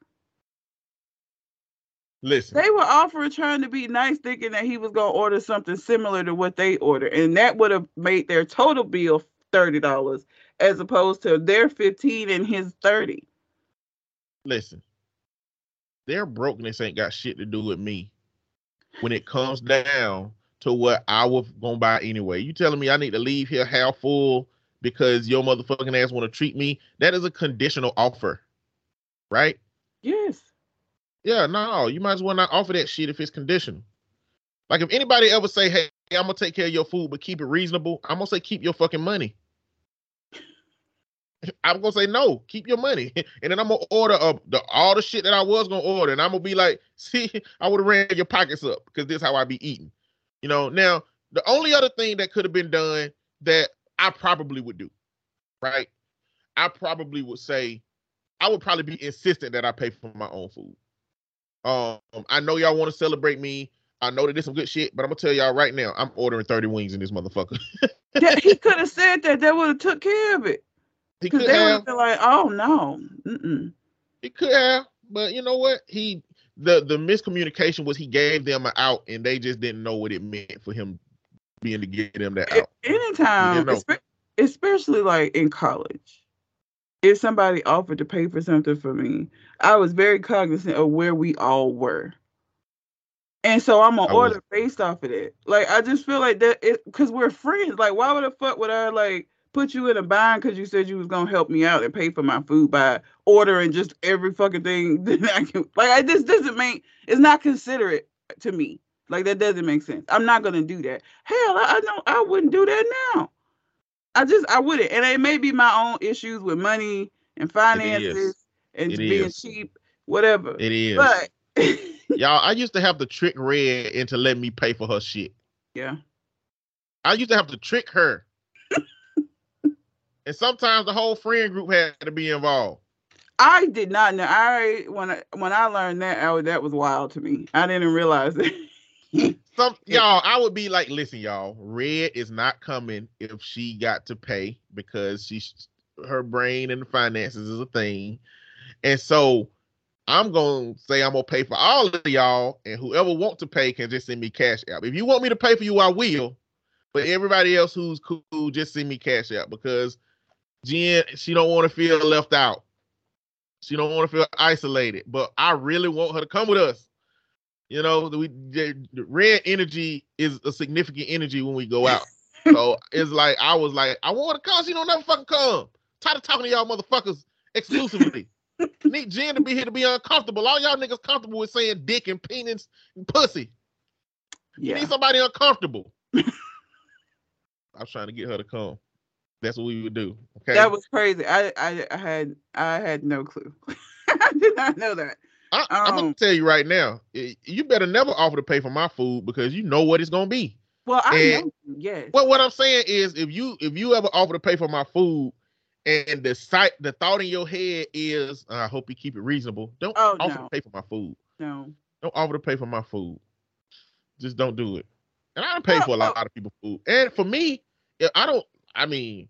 Listen. They were offering trying to be nice, thinking that he was gonna order something similar to what they ordered, and that would have made their total bill thirty dollars as opposed to their fifteen and his thirty. Listen, their brokenness ain't got shit to do with me. When it comes down to what I was gonna buy anyway, you telling me I need to leave here half full because your motherfucking ass want to treat me? That is a conditional offer, right? Yes. Yeah, no, you might as well not offer that shit if it's conditional. Like if anybody ever say, "Hey, I'm gonna take care of your food, but keep it reasonable," I'm gonna say, "Keep your fucking money." I'm gonna say no, keep your money, and then I'm gonna order up the all the shit that I was gonna order, and I'm gonna be like, "See, I would have ran your pockets up because this is how I be eating." You know. Now, the only other thing that could have been done that I probably would do, right? I probably would say, I would probably be insistent that I pay for my own food. Um, I know y'all want to celebrate me. I know that there's some good shit, but I'm gonna tell y'all right now, I'm ordering 30 wings in this motherfucker. yeah, he could have said that. They would have took care of it. Because they would have been like, "Oh no." Mm-mm. He could have, but you know what? He the the miscommunication was he gave them an out, and they just didn't know what it meant for him being to get them that out. Anytime, especially like in college if somebody offered to pay for something for me, I was very cognizant of where we all were. And so I'm gonna order based off of that. Like I just feel like that it because we're friends. Like why would the fuck would I like put you in a bind because you said you was gonna help me out and pay for my food by ordering just every fucking thing that I can like I this doesn't make it's not considerate to me. Like that doesn't make sense. I'm not gonna do that. Hell, I, I know I wouldn't do that now. I just I wouldn't, and it may be my own issues with money and finances and it being is. cheap, whatever. It is. But y'all, I used to have to trick Red into letting me pay for her shit. Yeah. I used to have to trick her. And sometimes the whole friend group had to be involved. I did not know. I when I when I learned that, I, that was wild to me. I didn't realize it. Some y'all, I would be like, listen, y'all, Red is not coming if she got to pay because she's her brain and finances is a thing. And so I'm gonna say I'm gonna pay for all of y'all, and whoever want to pay can just send me cash out. If you want me to pay for you, I will. But everybody else who's cool, just send me cash out because Jen, she don't want to feel left out. She don't want to feel isolated. But I really want her to come with us. You know, we the red energy is a significant energy when we go out. so it's like I was like, I want to come. She don't never fucking come. Tired of talking to y'all motherfuckers exclusively. Need Jen to be here to be uncomfortable. All y'all niggas comfortable with saying dick and penis and pussy. Yeah. You need somebody uncomfortable. I was trying to get her to come. That's what we would do. Okay. That was crazy. I I, I had I had no clue. I did not know that. I, am gonna um, tell you right now, you better never offer to pay for my food because you know what it's gonna be. Well, I and, know, yes. Well, what I'm saying is, if you if you ever offer to pay for my food, and the sight the thought in your head is, I hope you keep it reasonable. Don't oh, offer no. to pay for my food. No. Don't offer to pay for my food. Just don't do it. And I don't pay for a lot, of people's food. And for me, I don't. I mean,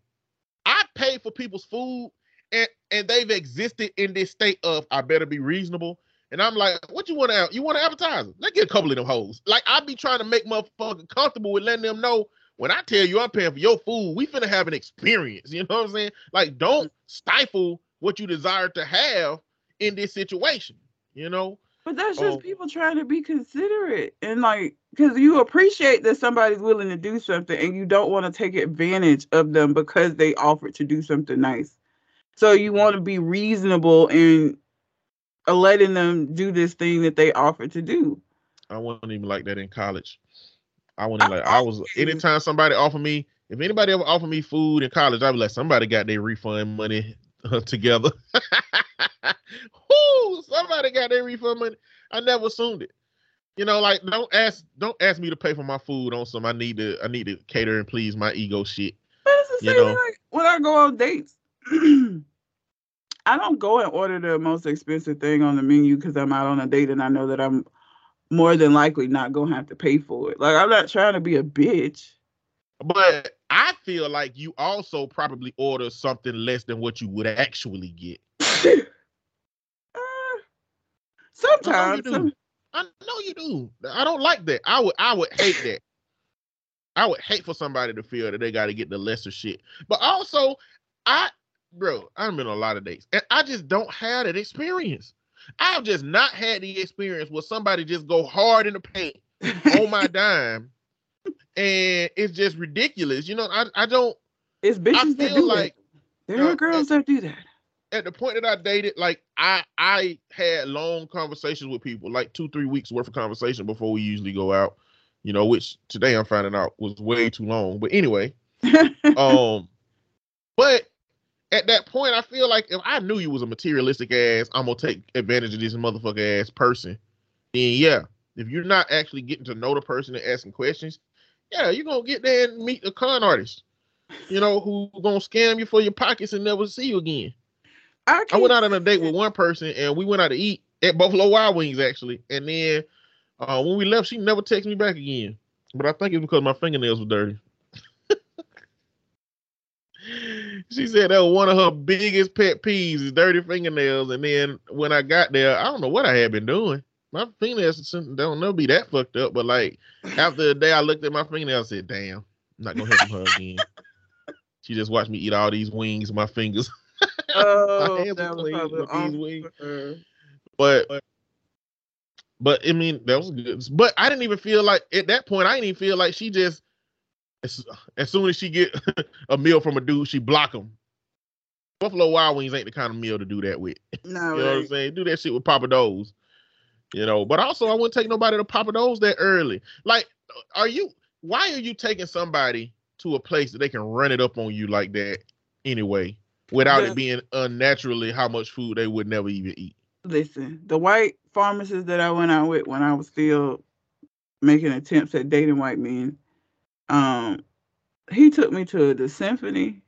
I pay for people's food, and and they've existed in this state of I better be reasonable and I'm like, what you want to you want to advertise? Let's get a couple of them hoes. Like I be trying to make motherfuckers comfortable with letting them know when I tell you I'm paying for your food, we finna have an experience. You know what I'm saying? Like, don't stifle what you desire to have in this situation. You know. But that's just um, people trying to be considerate and like because you appreciate that somebody's willing to do something and you don't want to take advantage of them because they offered to do something nice. So you want to be reasonable in letting them do this thing that they offered to do. I wasn't even like that in college. I wasn't like I was anytime somebody offered me, if anybody ever offered me food in college, I'd be like, somebody got their refund money uh, together. Whoo, somebody got their refund money. I never assumed it. You know, like don't ask don't ask me to pay for my food on some I need to I need to cater and please my ego shit. But it's the same you know? like when I go on dates. I don't go and order the most expensive thing on the menu because I'm out on a date and I know that I'm more than likely not gonna have to pay for it. Like I'm not trying to be a bitch. But I feel like you also probably order something less than what you would actually get. uh, sometimes. I know, I know you do. I don't like that. I would I would hate that. I would hate for somebody to feel that they got to get the lesser shit. But also, I bro, I've been a lot of dates, and I just don't have that experience. I've just not had the experience where somebody just go hard in the paint on my dime, and it's just ridiculous. You know, I I don't. It's bitches that do like, that. There are girls at, that do that. At the point that I dated, like I I had long conversations with people, like two three weeks worth of conversation before we usually go out. You know, which today I'm finding out was way too long. But anyway, um, but at that point, I feel like if I knew you was a materialistic ass, I'm gonna take advantage of this motherfucker ass person. Then yeah, if you're not actually getting to know the person and asking questions, yeah, you're gonna get there and meet a con artist, you know, who gonna scam you for your pockets and never see you again. I, I went out on a date with one person and we went out to eat at Buffalo Wild Wings actually, and then uh, when we left, she never texted me back again. But I think it's because my fingernails were dirty. she said that was one of her biggest pet peeves is dirty fingernails. And then when I got there, I don't know what I had been doing. My fingernails don't know be that fucked up, but like after the day I looked at my fingernails, I said, "Damn, I'm not gonna help her again." she just watched me eat all these wings, with my fingers. Oh, my that was these wings. But but I mean that was good. But I didn't even feel like at that point I didn't even feel like she just as, as soon as she get a meal from a dude, she block him. Buffalo Wild Wings ain't the kind of meal to do that with. No, you know what I'm saying? Do that shit with Pappadeaux. You know, but also I wouldn't take nobody to Pappadeaux that early. Like, are you? Why are you taking somebody to a place that they can run it up on you like that anyway, without it being unnaturally how much food they would never even eat? Listen, the white pharmacist that I went out with when I was still making attempts at dating white men, um, he took me to the symphony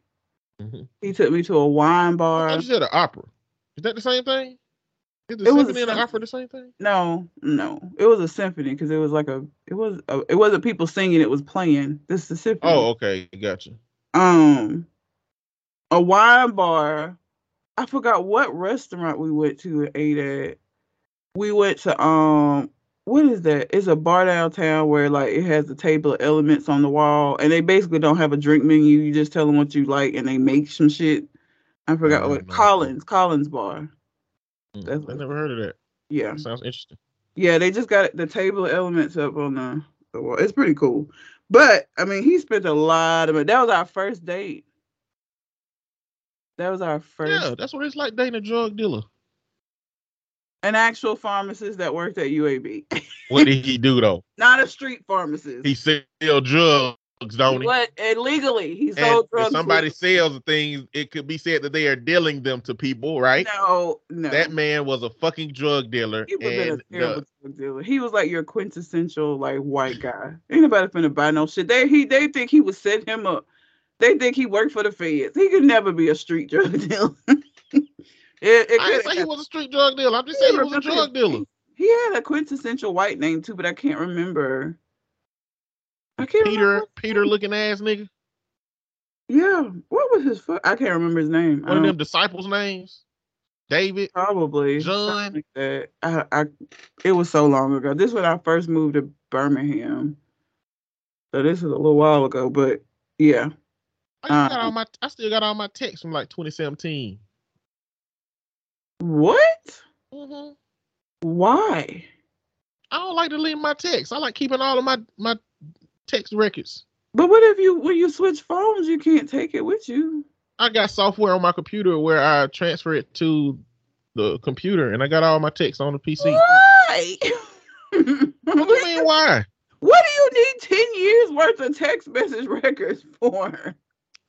Mhm. He took me to a wine bar. you said an opera. Is that the same thing? Is the It was a symphony and the sym- opera the same thing? No, no, it was a symphony because it was like a. It was. A, it wasn't people singing. It was playing. This is a symphony. Oh, okay, gotcha. um a wine bar. I forgot what restaurant we went to and ate at. We went to um what is that? It's a bar downtown where like it has a table of elements on the wall and they basically don't have a drink menu. You just tell them what you like and they make some shit. I forgot Uh, what no. Collins, Collins bar. Mm, That's I what- never heard of that. Yeah. That sounds interesting. Yeah, they just got the table of elements up on the, the wall. It's pretty cool. But I mean, he spent a lot of it. That was our first date. That was our first Yeah, that's what it's like dating a drug dealer. an actual pharmacist that worked at UAB. What did he do though? Not a street pharmacist. He sell drugs, don't he? What illegally. He And sold if somebody sells things, it could be said that they are dealing them to people, right? No, no. That man was a fucking drug dealer. he was and a terrible the- drug dealer. He was like your quintessential like white guy. Ain't nobody finna buy no shit. They he they think he would set him up. They think he worked for the feds. He could never be a street drug dealer. it, it I didn't say he was a street drug dealer. I'm just saying he was a drug dealer. He had a quintessential white name too, but I can't remember. I can't Peter, remember. Peter looking ass nigga. Yeah, what was his? Fu- I can't remember his name. One of them disciples' names. David. Probably John. like that. I, I, it was so long ago. This when I first moved to Birmingham. So this is a little while ago, but yeah. I, still got Uh, all my, I still got all my texts from like 2017. What? hmm Why? I don't like to leave my texts. I like keeping all of my my text records. But what if you when you switch phones, you can't take it with you? I got software on my computer where I transfer it to the computer, and I got all my texts on the PC. Why? What do you mean why? What do you need 10 years worth of text message records for?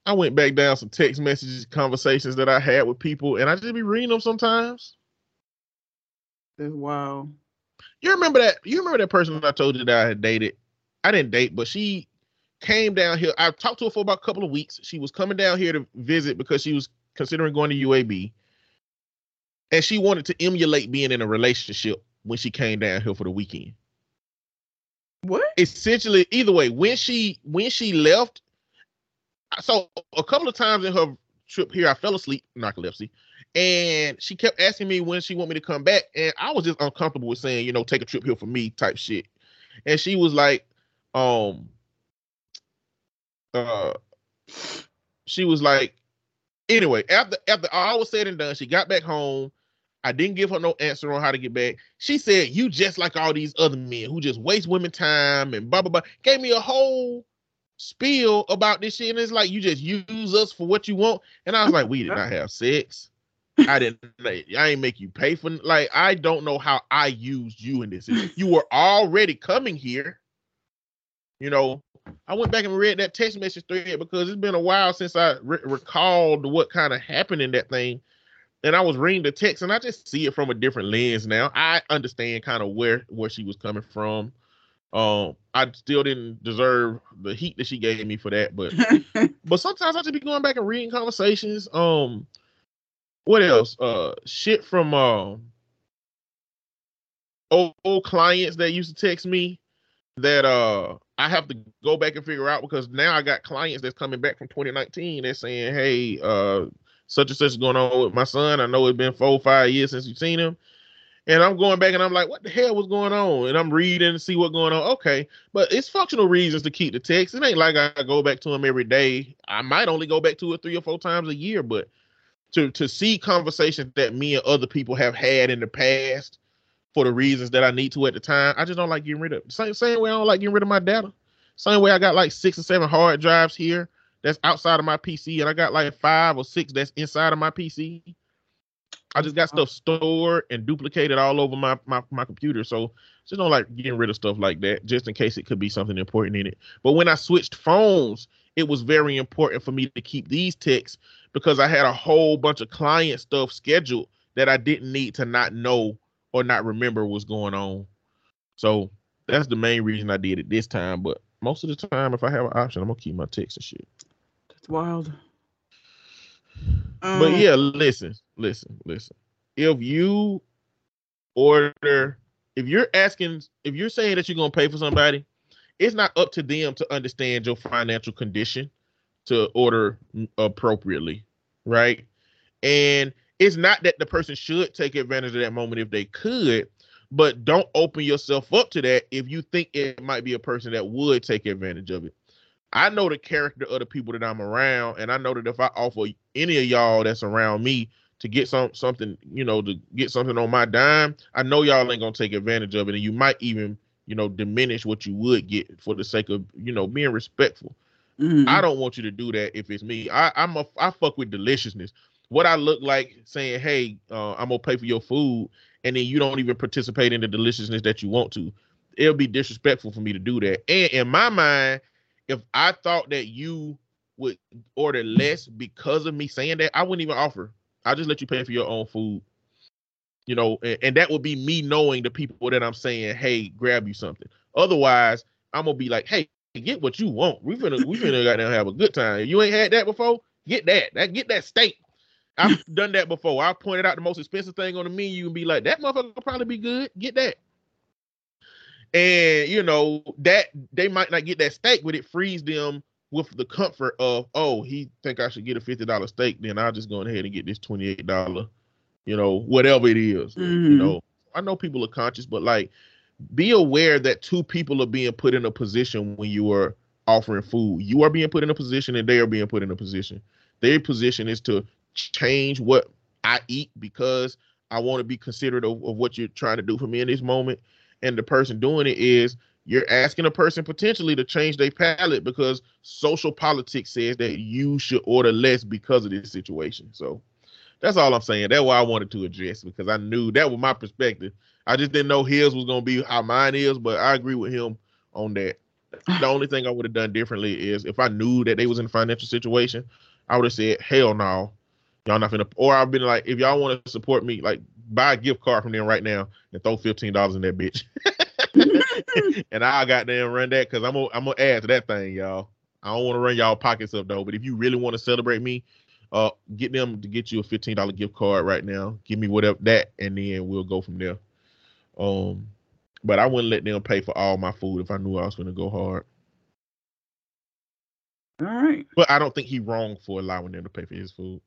I went back down some text messages, conversations that I had with people, and I just be reading them sometimes. That's wild. You remember that? You remember that person I told you that I had dated? I didn't date, but she came down here. I talked to her for about a couple of weeks. She was coming down here to visit because she was considering going to UAB, and she wanted to emulate being in a relationship when she came down here for the weekend. What? Essentially, either way, when she when she left, so a couple of times in her trip here, I fell asleep, narcolepsy, and she kept asking me when she want me to come back, and I was just uncomfortable with saying, you know, take a trip here for me type shit, and she was like, um, uh, she was like, anyway, after after all was said and done, she got back home. I didn't give her no answer on how to get back. She said, "You just like all these other men who just waste women time and blah blah blah." Gave me a whole spiel about this shit, and it's like you just use us for what you want. And I was like, "We did not have sex. I didn't. I ain't make you pay for. Like I don't know how I used you in this. You were already coming here. You know." I went back and read that text message thread because it's been a while since I re- recalled what kind of happened in that thing and I was reading the text, and I just see it from a different lens now. I understand kind of where where she was coming from. Um, I still didn't deserve the heat that she gave me for that, but but sometimes I just be going back and reading conversations. Um, what else? Uh, shit from um old, old clients that used to text me that uh I have to go back and figure out because now I got clients that's coming back from 2019. They're saying, "Hey, uh, such and such is going on with my son. I know it's been four, five years since you've seen him. And I'm going back and I'm like, what the hell was going on? And I'm reading to see what's going on. Okay. But it's functional reasons to keep the text. It ain't like I go back to him every day. I might only go back to it three or four times a year, but to to see conversations that me and other people have had in the past for the reasons that I need to at the time, I just don't like getting rid of same same way I don't like getting rid of my data. Same way I got like six or seven hard drives here that's outside of my PC, and I got like five or six that's inside of my PC. I just got uh-huh. stuff stored and duplicated all over my, my my computer. So just don't like getting rid of stuff like that, just in case it could be something important in it. But when I switched phones, it was very important for me to keep these texts because I had a whole bunch of client stuff scheduled that I didn't need to not know or not remember what's going on. So that's the main reason I did it this time. But most of the time, if I have an option, I'm gonna keep my texts and shit. That's wild. But Um, yeah, listen, listen, listen. If you order, if you're asking, if you're saying that you're gonna pay for somebody, it's not up to them to understand your financial condition to order appropriately, right? And it's not that the person should take advantage of that moment if they could, but don't open yourself up to that if you think it might be a person that would take advantage of it. I know the character of the people that I'm around, and I know that if I offer any of y'all that's around me to get some something, you know, to get something on my dime, I know y'all ain't gonna take advantage of it, and you might even, you know, diminish what you would get for the sake of, you know, being respectful. mhm. I don't want you to do that if it's me. I, I'm a I fuck with deliciousness. What I look like saying, hey, uh, I'm gonna pay for your food, and then you don't even participate in the deliciousness that you want to. It'll be disrespectful for me to do that. And in my mind, if I thought that you would order less because of me saying that, I wouldn't even offer. I'll just let you pay for your own food. You know, and, and that would be me knowing the people that I'm saying, hey, grab you something. Otherwise, I'm gonna be like, hey, get what you want. We finna we finna goddamn have a good time. If you ain't had that before, get that. That get that steak. I've done that before. I pointed out the most expensive thing on the menu and be like, that motherfucker will probably be good. Get that. And you know, that they might not get that steak, but it frees them with the comfort of, oh, he think I should get a $50 steak, then I'll just go ahead and get this $28, you know, whatever it is. You Mhm. know, I know people are conscious, but like be aware that two people are being put in a position when you are offering food. You are being put in a position and they are being put in a position. Their position is to change what I eat because I want to be considerate of, of what you're trying to do for me in this moment. And the person doing it is you're asking a person potentially to change their palate because social politics says that you should order less because of this situation. So that's all I'm saying. That's why I wanted to address because I knew that was my perspective. I just didn't know his was gonna be how mine is, but I agree with him on that. The only thing I would have done differently is if I knew that they was in a financial situation, I would have said, "Hell no, y'all not gonna." Or I've been like, "If y'all want to support me, like buy a gift card from them right now and throw fifteen dollars in that bitch." and I got goddamn run that because I'm gonna I'm gonna add to that thing, y'all. I don't want to run y'all pockets up though, but if you really want to celebrate me, uh, get them to get you a fifteen dollar gift card right now. Give me whatever that, and then we'll go from there. Um, but I wouldn't let them pay for all my food if I knew I was gonna go hard. All right. But I don't think he wrong for allowing them to pay for his food,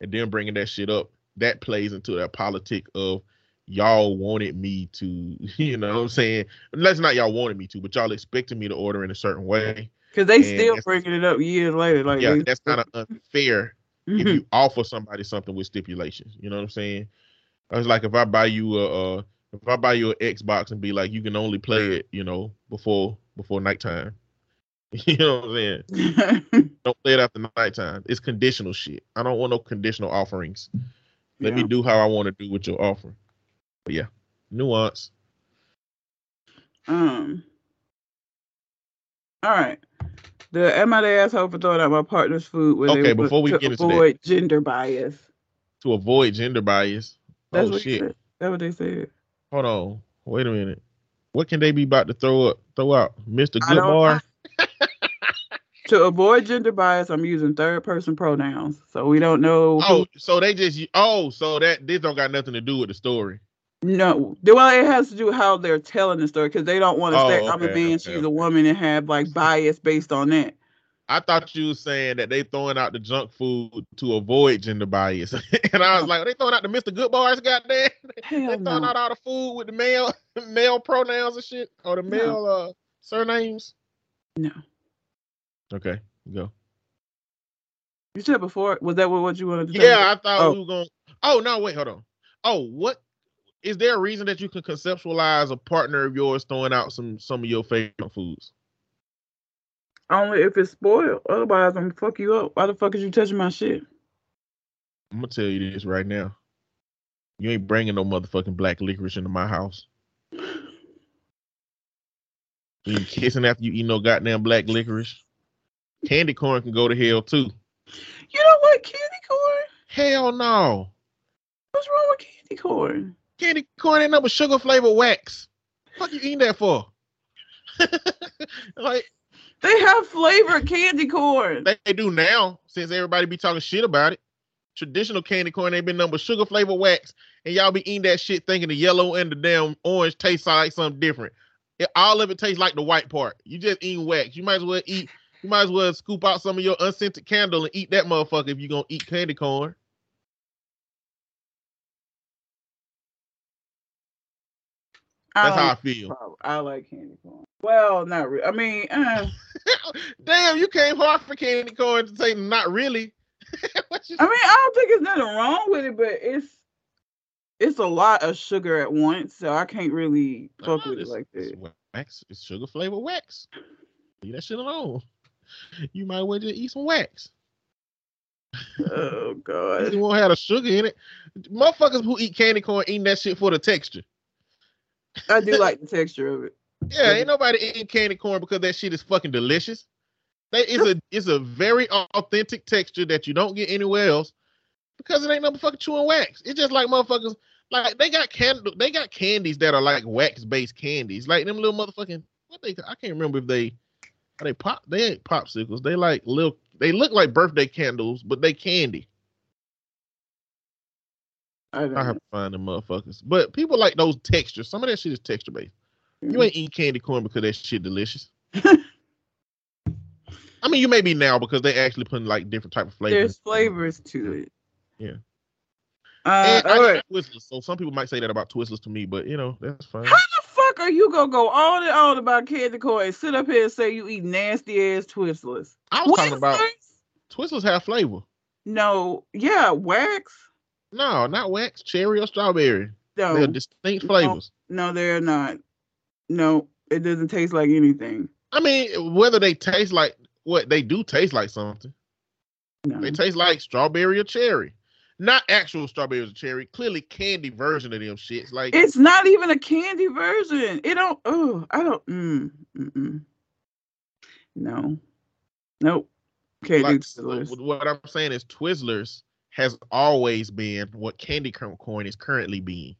and then bringing that shit up. That plays into that politic of y'all wanted me to, you know what I'm saying? That's not y'all wanted me to, but y'all expected me to order in a certain way. Because they still bringing it up years later. Like Yeah, that's kind of unfair if you offer somebody something with stipulations. You know what I'm saying? It's like if I buy you a, uh, if I buy you an Xbox and be like, you can only play it, you know, before before nighttime. You know what I'm saying? Don't play it after nighttime. It's conditional shit. I don't want no conditional offerings. Let me do how I want to do with your offer. But yeah, nuance. Um. All right. The am I the asshole for throwing out my partner's food? Where Okay, before we to get into that. avoid gender bias. To avoid gender bias. That's oh what shit. That's what they said. Hold on. Wait a minute. What can they be about to throw up? Throw out, Mr. Goodbar. To avoid gender bias, I'm using third person pronouns. So we don't know. who- Oh, so they just oh, so that this don't got nothing to do with the story. No, well, it has to do with how they're telling the story because they don't want to Oh, say I'm a man, okay, she's okay. a woman, and have like bias based on that. I thought you was saying that they throwing out the junk food to avoid gender bias, and I was like, they throwing out the Mr. Good Bars, goddamn. They throwing no. out all the food with the male male pronouns and shit, or the No. male uh surnames. No. Okay, go. You said before, was that what, what you wanted to Yeah, I thought Oh. we were going. Oh no, wait, hold on. Oh, what is there a reason that you can conceptualize a partner of yours throwing out some some of your favorite foods? Only if it's spoiled. Otherwise, I'm gonna fuck you up. Why the fuck is you touching my shit? I'm gonna tell you this right now. You ain't bringing no motherfucking black licorice into my house. You kissing after you eat no goddamn black licorice. Candy corn can go to hell too. You don't like candy corn? Hell no. What's wrong with candy corn? Candy corn ain't nothing but sugar flavored wax. Fuck you eating that for? like They have flavored candy corn. they, they do now, since everybody be talking shit about it. traditional candy corn ain't been number sugar flavor wax, and y'all be eating that shit thinking the yellow and the damn orange tastes like something different. It, all of it tastes like the white part. You just eating wax. You might as well eat. You might as well scoop out some of your unscented candle and eat that motherfucker if you're gonna eat candy corn. That's how I feel. I like candy corn. Well, not really. I mean, uh, damn, you came hard for candy corn to say not really. I mean, I don't think there's nothing wrong with it, but it's it's a lot of sugar at once, so I can't really fuck with it like that. It's wax. It's sugar flavored wax. Leave that shit alone. You might well just eat some wax. Oh god. You won't have the sugar in it. Motherfuckers who eat candy corn eating that shit for the texture. I do like the texture of it. Yeah, ain't nobody eating candy corn because that shit is fucking delicious. That is a it's a very authentic texture that you don't get anywhere else because it ain't no fucking chewing wax. It's just like motherfuckers like they got can they got candies that are like wax based candies, like them little motherfucking what they I can't remember if they they pop they ain't popsicles. They like little they look like birthday candles, but they candy. I, I have to find them motherfuckers. But people like those textures. Some of that shit is texture based. Mm-hmm. You ain't eat candy corn because that shit delicious. I mean, you may be now because they actually put like different type of flavors. There's flavors to it. Yeah. Uh, all right. Twizzlers, so some people might say that about Twizzlers to me, but you know that's fine. How the fuck are you gonna go on and on about candy corn and sit up here and say you eat nasty ass Twizzlers? I was talking about Twizzlers have flavor. No, yeah, wax. No, not wax, cherry or strawberry. No, they're distinct flavors. No, no, they're not. No, it doesn't taste like anything. I mean, whether they taste like what they do taste like something. No. They taste like strawberry or cherry. Not actual strawberries or cherry. Clearly candy version of them shits. Like it's not even a candy version. It don't oh I don't mm, mm-mm. no. Nope. Can't like, do Twizzlers. What I'm saying is Twizzlers has always been what candy corn is currently being.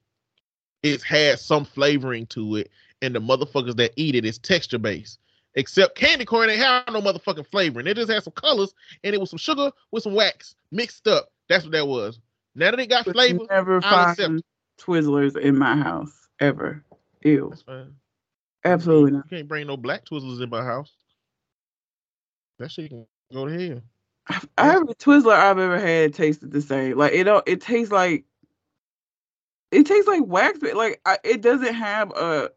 It's had some flavoring to it, and the motherfuckers that eat it is texture based. Except candy corn ain't have no motherfucking flavoring. It just had some colors and it was some sugar with some wax mixed up. That's what that was. Now that it got flavor, never I'll find Twizzlers in my house ever. Ew. That's fine. Absolutely not. You can't bring no black Twizzlers in my house. That shit can go to hell. Every Twizzler I've ever had tasted the same. Like it don't. It tastes like. It tastes like wax. Like I, it doesn't have a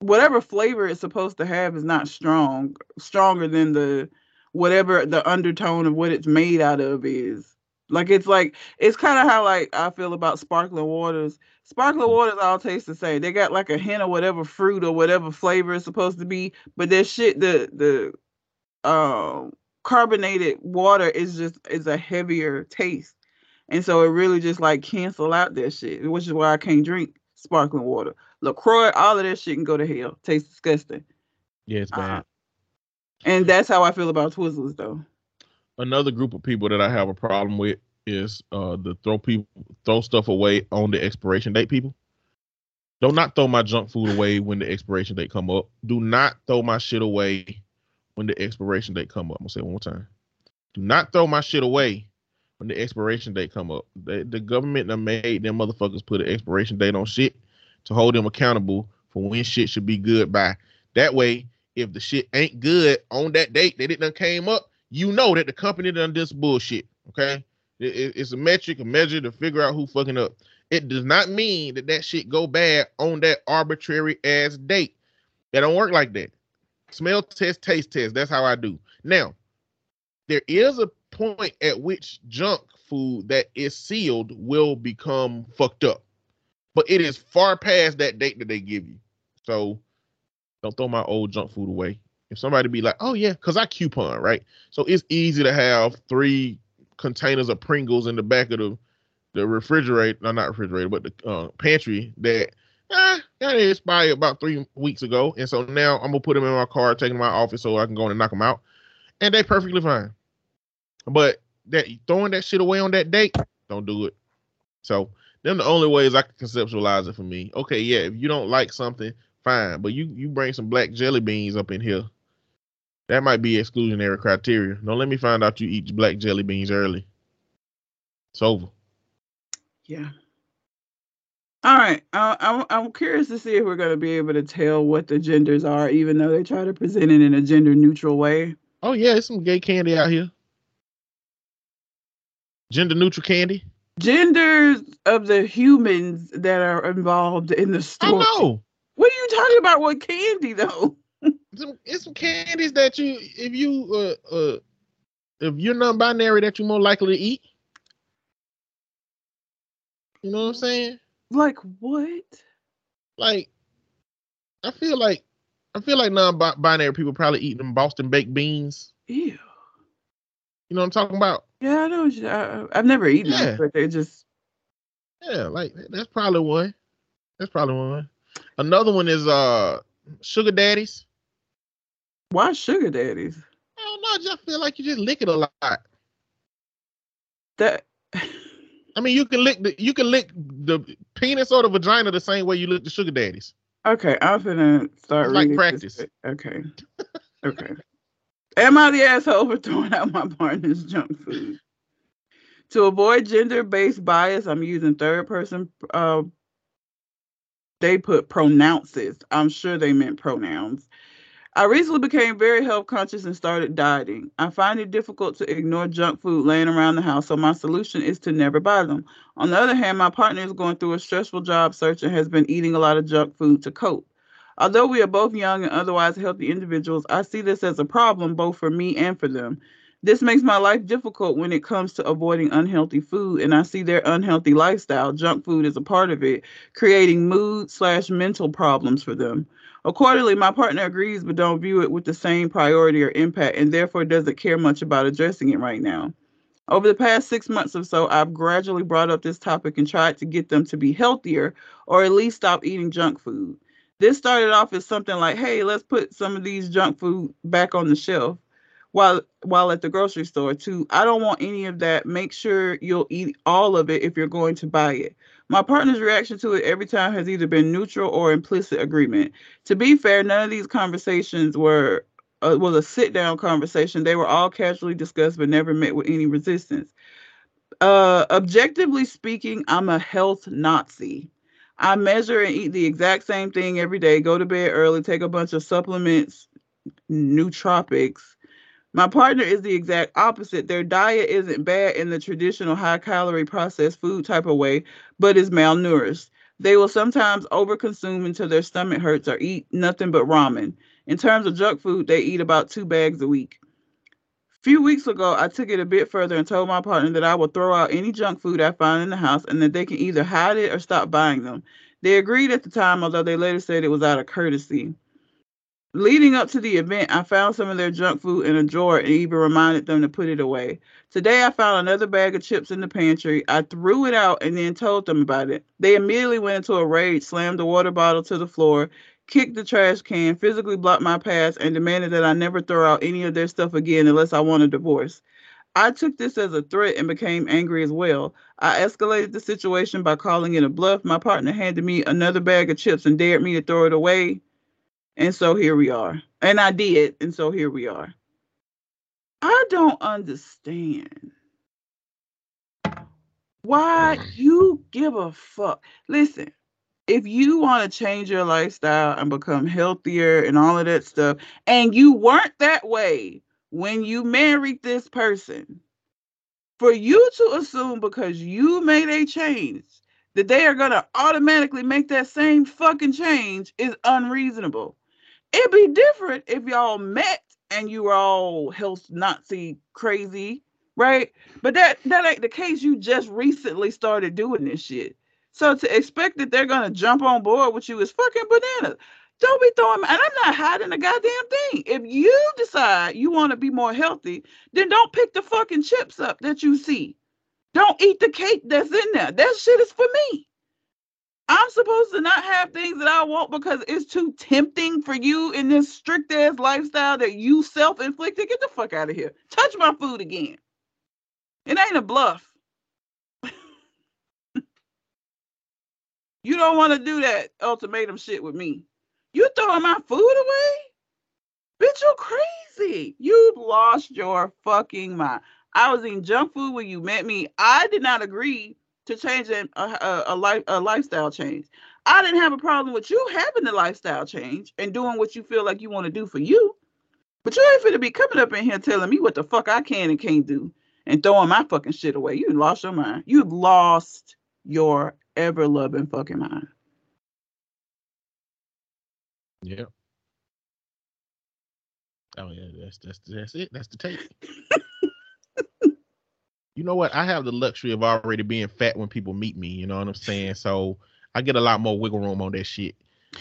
whatever flavor it's supposed to have is not strong, stronger than the whatever the undertone of what it's made out of is. Like it's like it's kind of how like I feel about sparkling waters. Sparkling waters all taste the same. They got like a hint of whatever fruit or whatever flavor it's supposed to be, but that shit the the um carbonated water is just is a heavier taste. And so it really just like cancel out that shit, which is why I can't drink sparkling water. LaCroix, all of that shit can go to hell. Tastes disgusting. Yeah, it's bad. Uh, and that's how I feel about Twizzlers though. Another group of people that I have a problem with is uh the throw people throw stuff away on the expiration date people. Do not throw my junk food away when the expiration date come up. Do not throw my shit away when the expiration date come up. I'm gonna say one more time. Do not throw my shit away when the expiration date come up. The, the government that made them motherfuckers put an expiration date on shit to hold them accountable for when shit should be good by. That way, if the shit ain't good on that date that it done came up, you know that the company done this bullshit. Okay, it, it, it's a metric, a measure to figure out who fucking up. It does not mean that that shit go bad on that arbitrary ass date. That don't work like that. Smell test, taste test. That's how I do. Now, there is a point at which junk food that is sealed will become fucked up but it is far past that date that they give you. So don't throw my old junk food away. If somebody be like, oh yeah, because I coupon, right? So it's easy to have three containers of Pringles in the back of the the refrigerator, no, not refrigerator, but the uh, pantry that ah, that expired about three weeks ago, and so now I'm gonna put them in my car, take them to my office so I can go and knock them out, and they perfectly fine. But that throwing that shit away on that date, don't do it. So them the only ways I can conceptualize it for me. Okay, yeah, if you don't like something, fine, but you you bring some black jelly beans up in here. That might be exclusionary criteria. Don't let me find out you eat black jelly beans early. It's over. Yeah. All right. Uh, I'm I'm curious to see if we're going to be able to tell what the genders are, even though they try to present it in a gender neutral way. Oh yeah, there's some gay candy out here. Gender neutral candy. Genders of the humans that are involved in the I story. know. What are you talking about with candy though? Some, it's some candies that you, if you, uh, uh, if you're non-binary, that you're more likely to eat. You know what I'm saying? Like what? Like, I feel like, I feel like non-binary people probably eat them Boston baked beans. Ew. You know what I'm talking about? Yeah, I know. I, I've never eaten Yeah. them, but they're just Yeah, like that's probably one. That's probably one. Another one is uh sugar daddies. Why sugar daddies? I don't know. I just feel like you just lick it a lot. That I mean, you can lick the you can lick the penis or the vagina the same way you lick the sugar daddies. okay. I'm gonna start like practice. This. Okay. Okay. Am I the asshole for throwing out my partner's junk food? To avoid gender-based bias, I'm using third-person. Uh, they put pronounces. I'm sure they meant pronouns. I recently became very health conscious and started dieting. I find it difficult to ignore junk food laying around the house, so my solution is to never buy them. On the other hand, my partner is going through a stressful job search and has been eating a lot of junk food to cope. Although we are both young and otherwise healthy individuals, I see this as a problem both for me and for them. This makes my life difficult when it comes to avoiding unhealthy food, and I see their unhealthy lifestyle. Junk food is a part of it, creating mood slash mental problems for them. Accordingly, my partner agrees but don't view it with the same priority or impact, and therefore doesn't care much about addressing it right now. Over the past six months or so, I've gradually brought up this topic and tried to get them to be healthier or at least stop eating junk food. This started off as something like, hey, let's put some of these junk food back on the shelf while while at the grocery store too. I don't want any of that. Make sure you'll eat all of it if you're going to buy it. My partner's reaction to it every time has either been neutral or implicit agreement. To be fair, none of these conversations were uh, was a sit down conversation. They were all casually discussed but never met with any resistance. Uh, objectively speaking, I'm a health Nazi. I measure and eat the exact same thing every day, go to bed early, take a bunch of supplements, nootropics. My partner is the exact opposite. Their diet isn't bad in the traditional high calorie processed food type of way, but is malnourished. They will sometimes overconsume until their stomach hurts or eat nothing but ramen. In terms of junk food, they eat about two bags a week. A few weeks ago, I took it a bit further and told my partner that I would throw out any junk food I find in the house and that they can either hide it or stop buying them. They agreed at the time, although they later said it was out of courtesy. Leading up to the event, I found some of their junk food in a drawer and even reminded them to put it away. Today, I found another bag of chips in the pantry. I threw it out and then told them about it. They immediately went into a rage, slammed the water bottle to the floor, kicked the trash can, physically blocked my path, and demanded that I never throw out any of their stuff again unless I want a divorce. I took this as a threat and became angry as well. I escalated the situation by calling it a bluff. My partner handed me another bag of chips and dared me to throw it away. And so here we are. And I did. And so here we are. I don't understand why you give a fuck. Listen, if you want to change your lifestyle and become healthier and all of that stuff, and you weren't that way when you married this person, for you to assume because you made a change that they are going to automatically make that same fucking change is unreasonable. It'd be different if y'all met and you were all health Nazi crazy, right? But that that ain't the case. You just recently started doing this shit. So to expect that they're gonna jump on board with you is fucking bananas. Don't be throwing and I'm not hiding a goddamn thing. If you decide you want to be more healthy, then don't pick the fucking chips up that you see. Don't eat the cake that's in there. That shit is for me. I'm supposed to not have things that I want because it's too tempting for you in this strict ass lifestyle that you self inflicted. Get the fuck out of here. Touch my food again. It ain't a bluff. you don't want to do that ultimatum shit with me. You throwing my food away? Bitch, you crazy. You've lost your fucking mind. I was eating junk food when you met me. I did not agree to changing a, a, uh, uh, a life a lifestyle change. I didn't have a problem with you having the lifestyle change and doing what you feel like you want to do for you. But you ain't finna be coming up in here telling me what the fuck I can and can't do and throwing my fucking shit away. You lost your mind. You lost your ever loving fucking mind. Yeah. Oh yeah, that's that's that's it. That's the take. you know what? I have the luxury of already being fat when people meet me. You know what I'm saying? So I get a lot more wiggle room on that shit.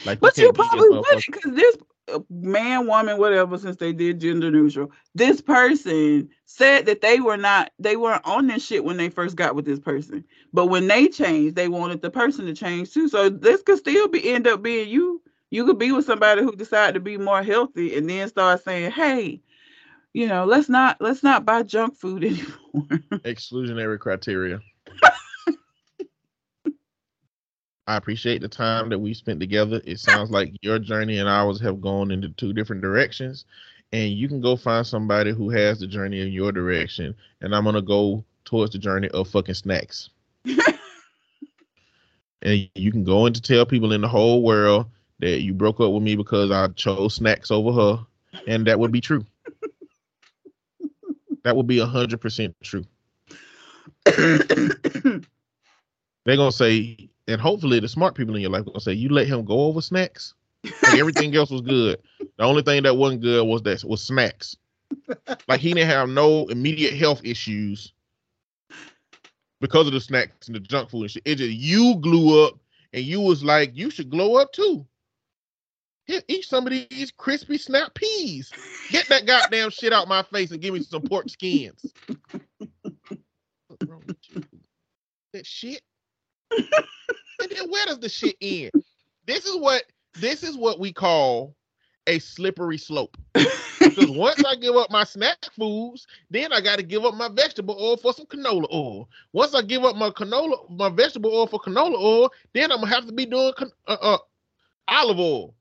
Like, but you, you probably wouldn't because this uh, man, woman, whatever, since they did gender neutral, this person said that they were not, they weren't on this shit when they first got with this person. But when they changed, they wanted the person to change too. So this could still be end up being you you could be with somebody who decided to be more healthy and then start saying, "Hey, you know, let's not let's not buy junk food anymore." Exclusionary criteria. I appreciate the time that we spent together. It sounds like your journey and ours have gone into two different directions. And you can go find somebody who has the journey in your direction. And I'm gonna go towards the journey of fucking snacks. and you can go in to tell people in the whole world that you broke up with me because I chose snacks over her, and that would be true. That would be a hundred percent true. They're gonna say, and hopefully the smart people in your life gonna say, you let him go over snacks. Like everything else was good. The only thing that wasn't good was that was snacks. Like he didn't have no immediate health issues because of the snacks and the junk food and shit. It just you glue up and you was like, you should glow up too. Eat some of these crispy snap peas. Get that goddamn shit out my face and give me some pork skins. That shit. and then where does the shit end? This is what this is what we call a slippery slope. because once I give up my snack foods, then I got to give up my vegetable oil for some canola oil. Once I give up my canola, my vegetable oil for canola oil, then I'm gonna have to be doing uh, uh, olive oil.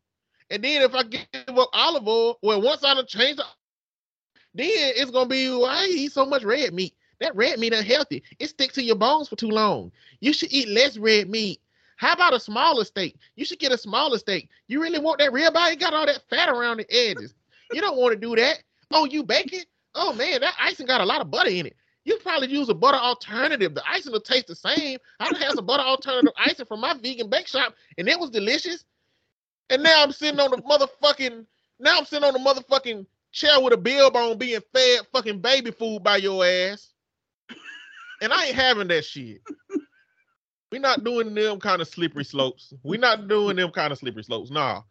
And then if I give up olive oil, well, once I change the, then it's gonna be why eat so much red meat. That red meat unhealthy. It sticks to your bones for too long. You should eat less red meat. How about a smaller steak? You should get a smaller steak. You really want that ribeye? It got all that fat around the edges. You don't want to do that. Oh, you bake it? Oh man, that icing got a lot of butter in it. You probably use a butter alternative. The icing will taste the same. I had some butter alternative icing from my vegan bake shop, and it was delicious. And now I'm sitting on the motherfucking now I'm sitting on the motherfucking chair with a bill bone being fed fucking baby food by your ass. And I ain't having that shit. We're not doing them kind of slippery slopes. We're not doing them kind of slippery slopes. Nah.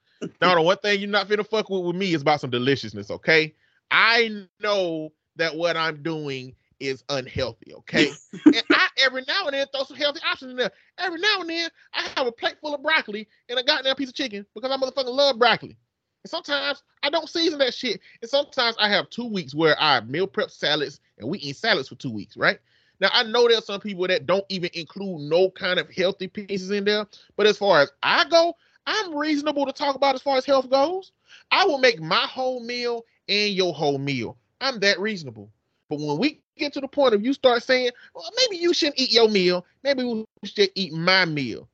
Now the one thing you're not finna fuck with with me is about some deliciousness, okay? I know that what I'm doing is unhealthy, okay? and I every now and then throw some healthy options in there. Every now and then I have a plate full of broccoli and a goddamn piece of chicken because I motherfucking love broccoli. And sometimes I don't season that shit. And sometimes I have two weeks where I meal prep salads and we eat salads for two weeks, right? Now I know there's some people that don't even include no kind of healthy pieces in there. But as far as I go, I'm reasonable to talk about as far as health goes. I will make my whole meal and your whole meal. I'm that reasonable. But when we get to the point of you start saying, well, maybe you shouldn't eat your meal. Maybe we should eat my meal.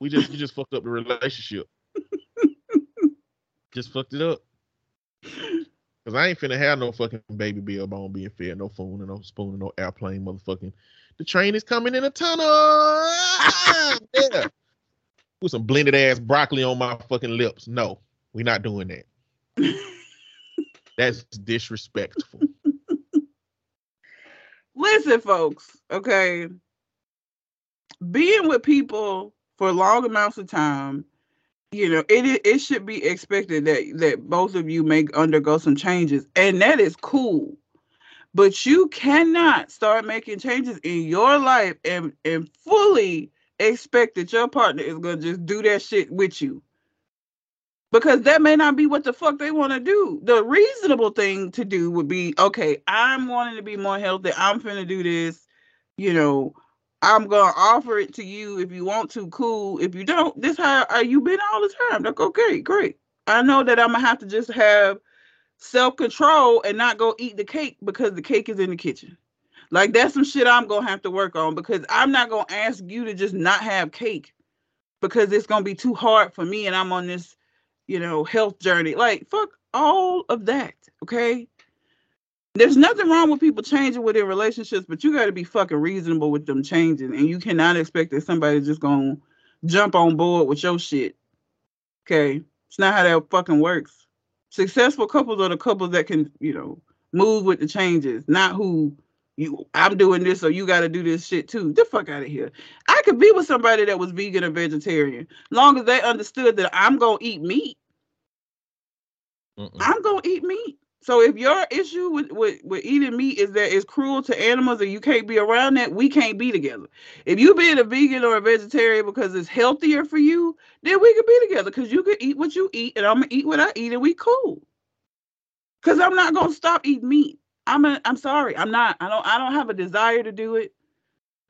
We just you just fucked up the relationship. just fucked it up. Cause I ain't finna have no fucking baby bill bone being fed, no phone and no spoon and no airplane, motherfucking. The train is coming in a tunnel. yeah. With some blended ass broccoli on my fucking lips. No, we're not doing that. That's disrespectful. Listen, folks, okay. Being with people for long amounts of time, you know, it it should be expected that that both of you may undergo some changes, and that is cool. But you cannot start making changes in your life and and fully expect that your partner is gonna just do that shit with you because that may not be what the fuck they want to do. The reasonable thing to do would be, okay, I'm wanting to be more healthy. I'm finna do this. You know, I'm gonna offer it to you if you want to. Cool. If you don't, this how are you been all the time? Like, okay, great. I know that I'm gonna have to just have self control and not go eat the cake because the cake is in the kitchen. Like that's some shit I'm gonna have to work on because I'm not gonna ask you to just not have cake because it's gonna be too hard for me and I'm on this, you know, health journey. Like fuck all of that, okay? There's nothing wrong with people changing within relationships, but you got to be fucking reasonable with them changing, and you cannot expect that somebody's just gonna jump on board with your shit. Okay, it's not how that fucking works. Successful couples are the couples that can, you know, move with the changes, not who you I'm doing this, so you got to do this shit too. The fuck out of here. I could be with somebody that was vegan or vegetarian, long as they understood that I'm gonna eat meat. Mm-mm. I'm gonna eat meat. So if your issue with, with, with eating meat is that it's cruel to animals and you can't be around that, we can't be together. If you being a vegan or a vegetarian because it's healthier for you, then we could be together because you could eat what you eat and I'm gonna eat what I eat and we cool. Cause I'm not gonna stop eating meat. I'm a, I'm sorry. I'm not. I don't I don't have a desire to do it.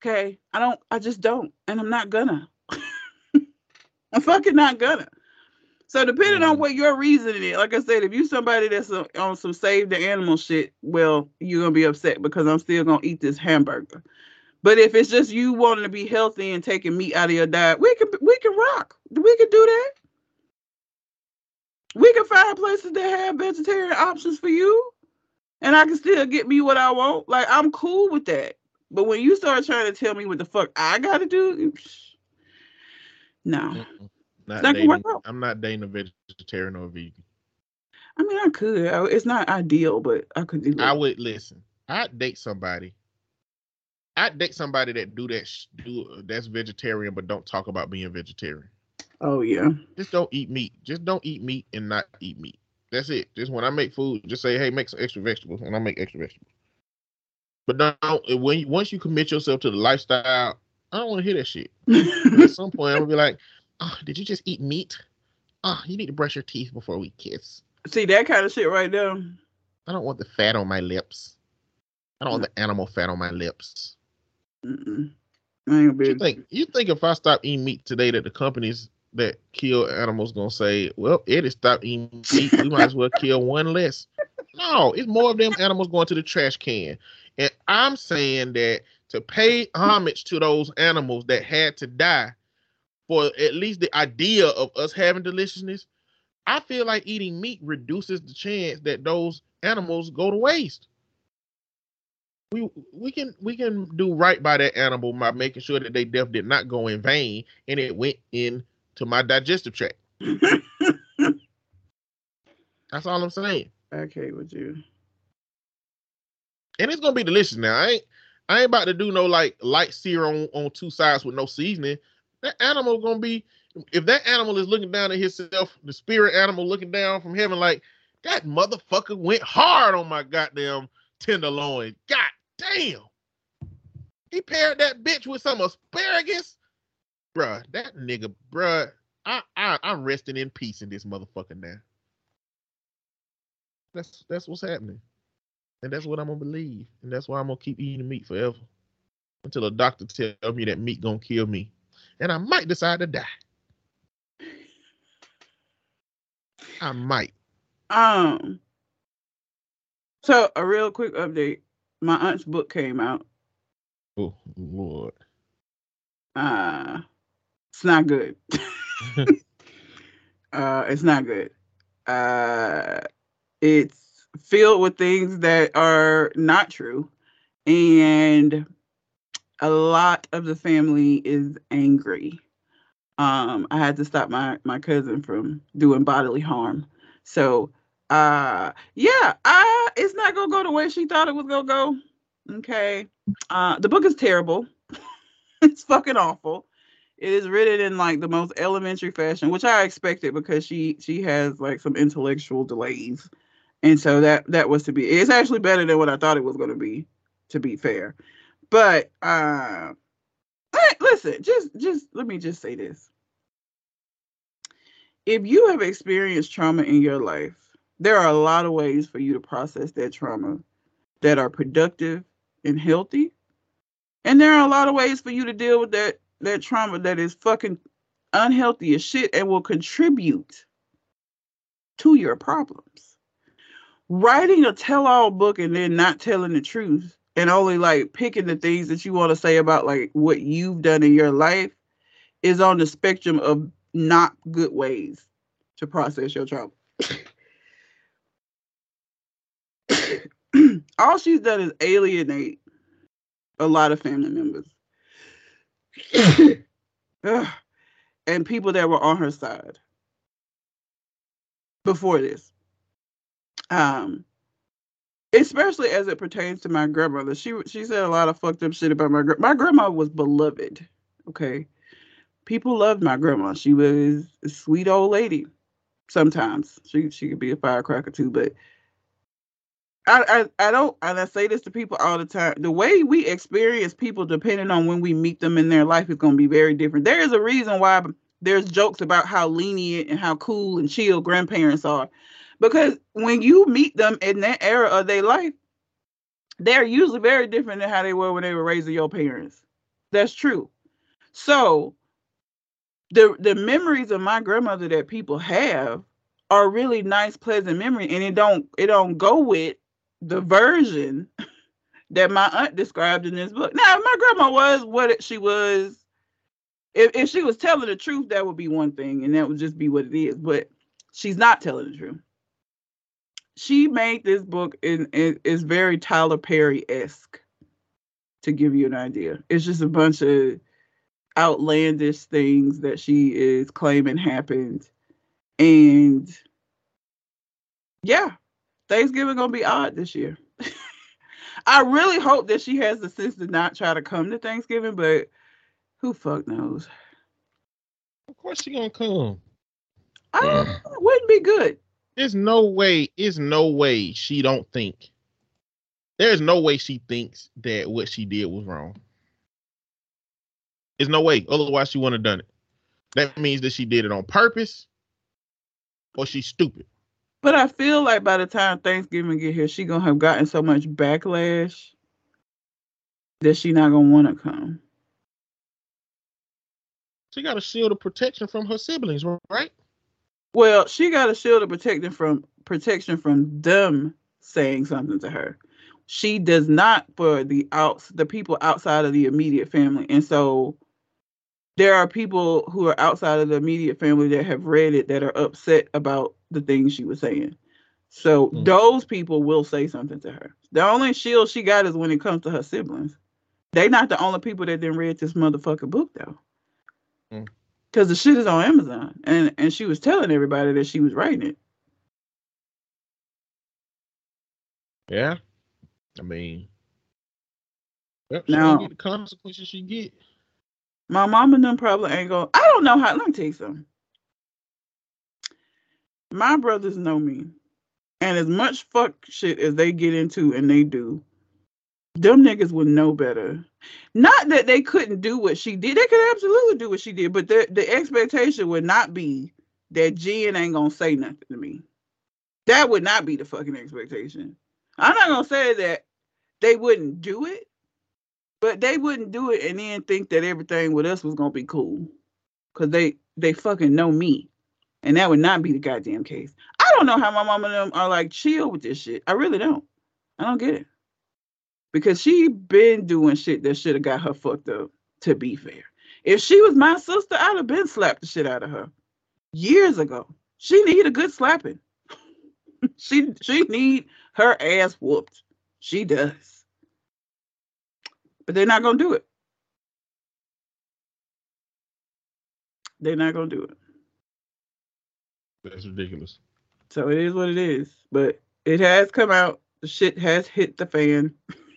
Okay. I don't I just don't. And I'm not gonna. I'm fucking not gonna. So depending on mm-hmm. what your reasoning is, like I said, if you somebody that's on some save the animal shit, well, you're gonna be upset because I'm still gonna eat this hamburger. But if it's just you wanting to be healthy and taking meat out of your diet, we can we can rock. We can do that. We can find places that have vegetarian options for you and I can still get me what I want. Like I'm cool with that. But when you start trying to tell me what the fuck I gotta do, no. Not dating, I'm not dating a vegetarian or a vegan. I mean, I could. It's not ideal, but I could do. That. I would listen. I'd date somebody. I'd date somebody that do that. Do that's vegetarian, but don't talk about being vegetarian. Oh yeah. Just don't eat meat. Just don't eat meat and not eat meat. That's it. Just when I make food, just say, "Hey, make some extra vegetables," and I make extra vegetables. But don't when once you commit yourself to the lifestyle, I don't want to hear that shit. At some point, I'm gonna be like, "Oh, did you just eat meat? Oh, you need to brush your teeth before we kiss." See that kind of shit right there. I don't want the fat on my lips. I don't want mm. the animal fat on my lips. Mm-mm. You think you think if I stop eating meat today that the companies that kill animals gonna say, well, Eddie stopped eating meat. We might as well kill one less. No, it's more of them animals going to the trash can. And I'm saying that to pay homage to those animals that had to die for at least the idea of us having deliciousness, I feel like eating meat reduces the chance that those animals go to waste. We we can we can do right by that animal by making sure that they death did not go in vain and it went in to my digestive tract. That's all I'm saying. Okay, with you. And it's gonna be delicious now. I ain't I ain't about to do no like light sear on, on two sides with no seasoning. That animal gonna be if that animal is looking down at himself, the spirit animal looking down from heaven, like that motherfucker went hard on my goddamn tenderloin. God damn. He paired that bitch with some asparagus bruh, that nigga, bruh, I, I I'm resting in peace in this motherfucker now. That's that's what's happening. And that's what I'm gonna believe. And that's why I'm gonna keep eating meat forever. Until a doctor tell me that meat gonna kill me. And I might decide to die. I might. Um so a real quick update. My aunt's book came out. Oh Lord. Uh it's not good. uh, it's not good. Uh, it's filled with things that are not true, and a lot of the family is angry. Um, I had to stop my my cousin from doing bodily harm. So, uh, yeah, it's not gonna go the way she thought it was gonna go. Okay, uh, the book is terrible. it's fucking awful it is written in like the most elementary fashion, which I expected because she she has like some intellectual delays, and so that that was to be. It's actually better than what I thought it was to be, to be fair. But uh, listen, just just let me just say this: if you have experienced trauma in your life, there are a lot of ways for you to process that trauma that are productive and healthy, and there are a lot of ways for you to deal with that that trauma that is fucking unhealthy as shit and will contribute to your problems. writing a tell-all book and then not telling the truth and only like picking the things that you want to say about like what you've done in your life is on the spectrum of not good ways to process your trauma. All she's done is alienate a lot of family members and people that were on her side before this. Um, especially as it pertains to my grandmother. She she said a lot of fucked up shit about my my grandma was beloved. Okay, people loved my grandma. She was a sweet old lady. Sometimes she she could be a firecracker too, but I, I I don't and I say this to people all the time. The way we experience people depending on when we meet them in their life is gonna be very different. There is a reason why there's jokes about how lenient and how cool and chill grandparents are. Because when you meet them in that era of their life, they're usually very different than how they were when they were raising your parents. That's true. So the the memories of my grandmother that people have are really nice, pleasant memory, and it don't it don't go with the version that my aunt described in this book. Now, my grandma was what she was. If, if she was telling the truth, that would be one thing, and that would just be what it is. But she's not telling the truth. She made this book and it is very Tyler Perry esque. To give you an idea, it's just a bunch of outlandish things that she is claiming happened, and yeah, Thanksgiving gonna be odd this year. I really hope that she has the sense to not try to come to Thanksgiving, but who fuck knows? Of course she gonna come. I wouldn't be good. There's no way. There's no way she don't think. There's no way she thinks that what she did was wrong. There's no way. Otherwise, she wouldn't have done it. That means that she did it on purpose, or she's stupid. But I feel like by the time Thanksgiving get here, she gonna have gotten so much backlash that she not gonna want to come. She got a shield of protection from her siblings, right? Well, she got a shield of protection from protection from them saying something to her. She does not for the outs the people outside of the immediate family, and so there are people who are outside of the immediate family that have read it that are upset about the things she was saying. So mm. those people will say something to her. The only shield she got is when it comes to her siblings. They not the only people that didn't read this motherfucking book though. Mm. Cause the shit is on Amazon. And and she was telling everybody that she was writing it. Yeah. I mean yep, now, get the consequences she get. My mom and them probably ain't going. I don't know how. Let me tell you something. My brothers know me, and as much fuck shit as they get into, and they do, them niggas would know better. Not that they couldn't do what she did. They could absolutely do what she did, but the the expectation would not be that Jen ain't gonna say nothing to me. That would not be the fucking expectation. I'm not gonna say that they wouldn't do it, but they wouldn't do it and then think that everything with us was gonna be cool. Cause they they fucking know me. And that would not be the goddamn case. I don't know how my mom and them are like chill with this shit. I really don't. I don't get it. Because she been doing shit that should have got her fucked up, to be fair. If she was my sister, I'd have been slapped the shit out of her years ago. She need a good slapping. she she need her ass whooped. She does but they're not going to do it. They're not going to do it. That's ridiculous. So it is what it is. But it has come out. The shit has hit the fan.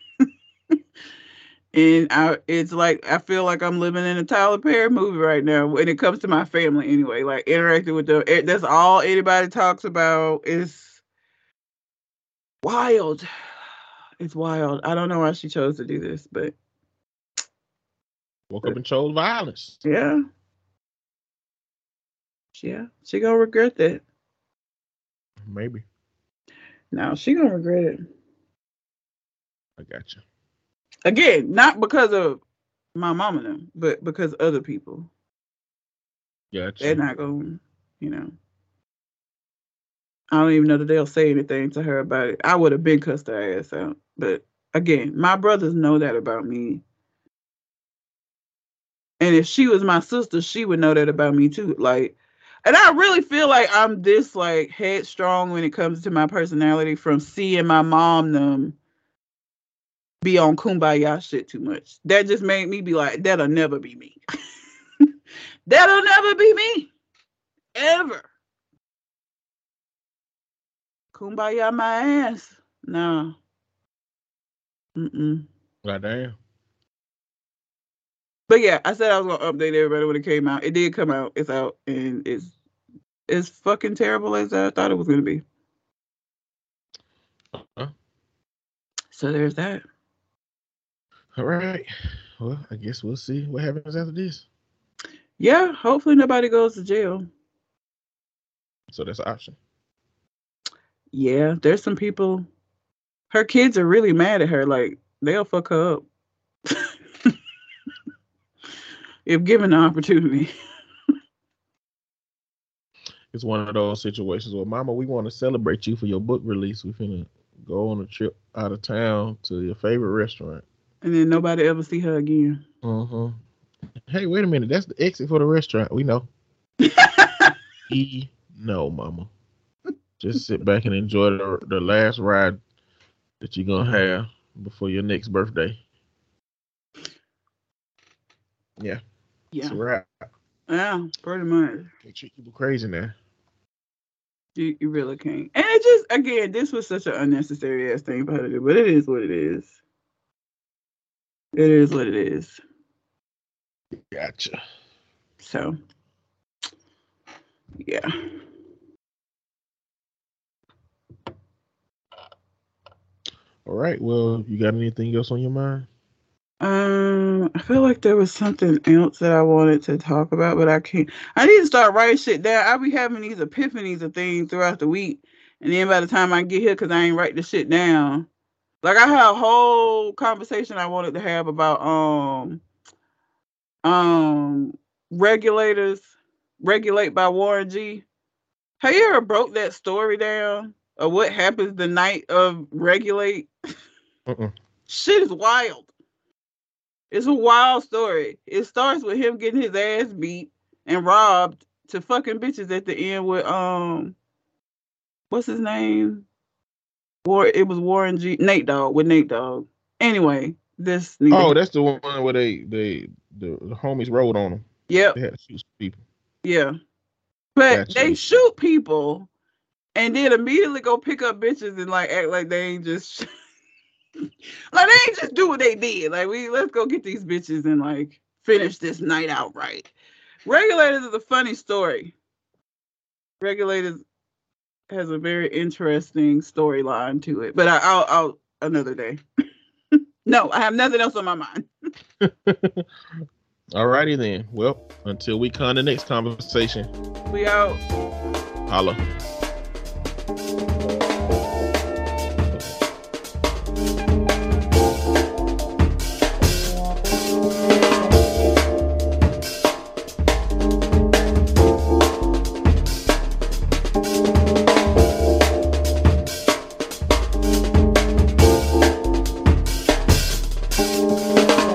and I, it's like I feel like I'm living in a Tyler Perry movie right now when it comes to my family. Anyway, like interacting with them, eh, that's all anybody talks about. Is wild. It's wild. I don't know why she chose to do this, but Woke up and chose violence. Yeah. Yeah. She gonna regret that. Maybe. No, she gonna regret it. I got you. Again, not because of my mom and them, but because other people. Gotcha. They're not going, you know. I don't even know that they'll say anything to her about it. I would have been cussed her ass out. But again, my brothers know that about me. And if she was my sister, she would know that about me too. Like, and I really feel like I'm this like headstrong when it comes to my personality from seeing my mom them be on kumbaya shit too much. That just made me be like, that'll never be me. that'll never be me. Ever. Kumbaya my ass. No. Mm-mm. God damn. But yeah, I said I was gonna update everybody when it came out. It did come out. It's out and it's as fucking terrible as I thought it was gonna be. Uh-huh. So there's that. All right. Well, I guess we'll see what happens after this. Yeah, hopefully nobody goes to jail. So that's an option. Yeah, there's some people. Her kids are really mad at her. Like they'll fuck her up if given the opportunity. It's one of those situations where, Mama, we want to celebrate you for your book release. We finna go on a trip out of town to your favorite restaurant. And then nobody ever see her again. Uh-huh. Hey, wait a minute. That's the exit for the restaurant. We know. E no, Mama. Just sit back and enjoy the, the last ride that you're gonna have before your next birthday. Yeah, yeah, it's a wrap. yeah, pretty much. They treat people crazy now. You, you really can't. And it just again, this was such an unnecessary ass thing for her to do, but it is what it is. It is what it is. Gotcha. So, yeah. All right. Well, you got anything else on your mind? Um, I feel like there was something else that I wanted to talk about, but I can't. I need to start writing shit down. I be having these epiphanies of things throughout the week, and then by the time I get here, because I ain't write the shit down. Like I had a whole conversation I wanted to have about um um regulators regulate by Warren G. Have you ever broke that story down of what happens the night of regulate? Uh-uh. Shit is wild. It's a wild story. It starts with him getting his ass beat and robbed to fucking bitches at the end with um what's his name? War it was Warren G Nate Dogg with Nate Dogg. Anyway, this Oh, that's the one where they they the, the homies rode on them. yep, They had to shoot people. yeah. But Gotcha. they shoot people and then immediately go pick up bitches and like act like they ain't just like they ain't just do what they did. Like we let's go get these bitches and like finish this night out right. Regulators is a funny story. Regulators has a very interesting storyline to it, but I, I'll I'll another day. no, I have nothing else on my mind. All righty then. Well, until we come to the next conversation, We out. holla.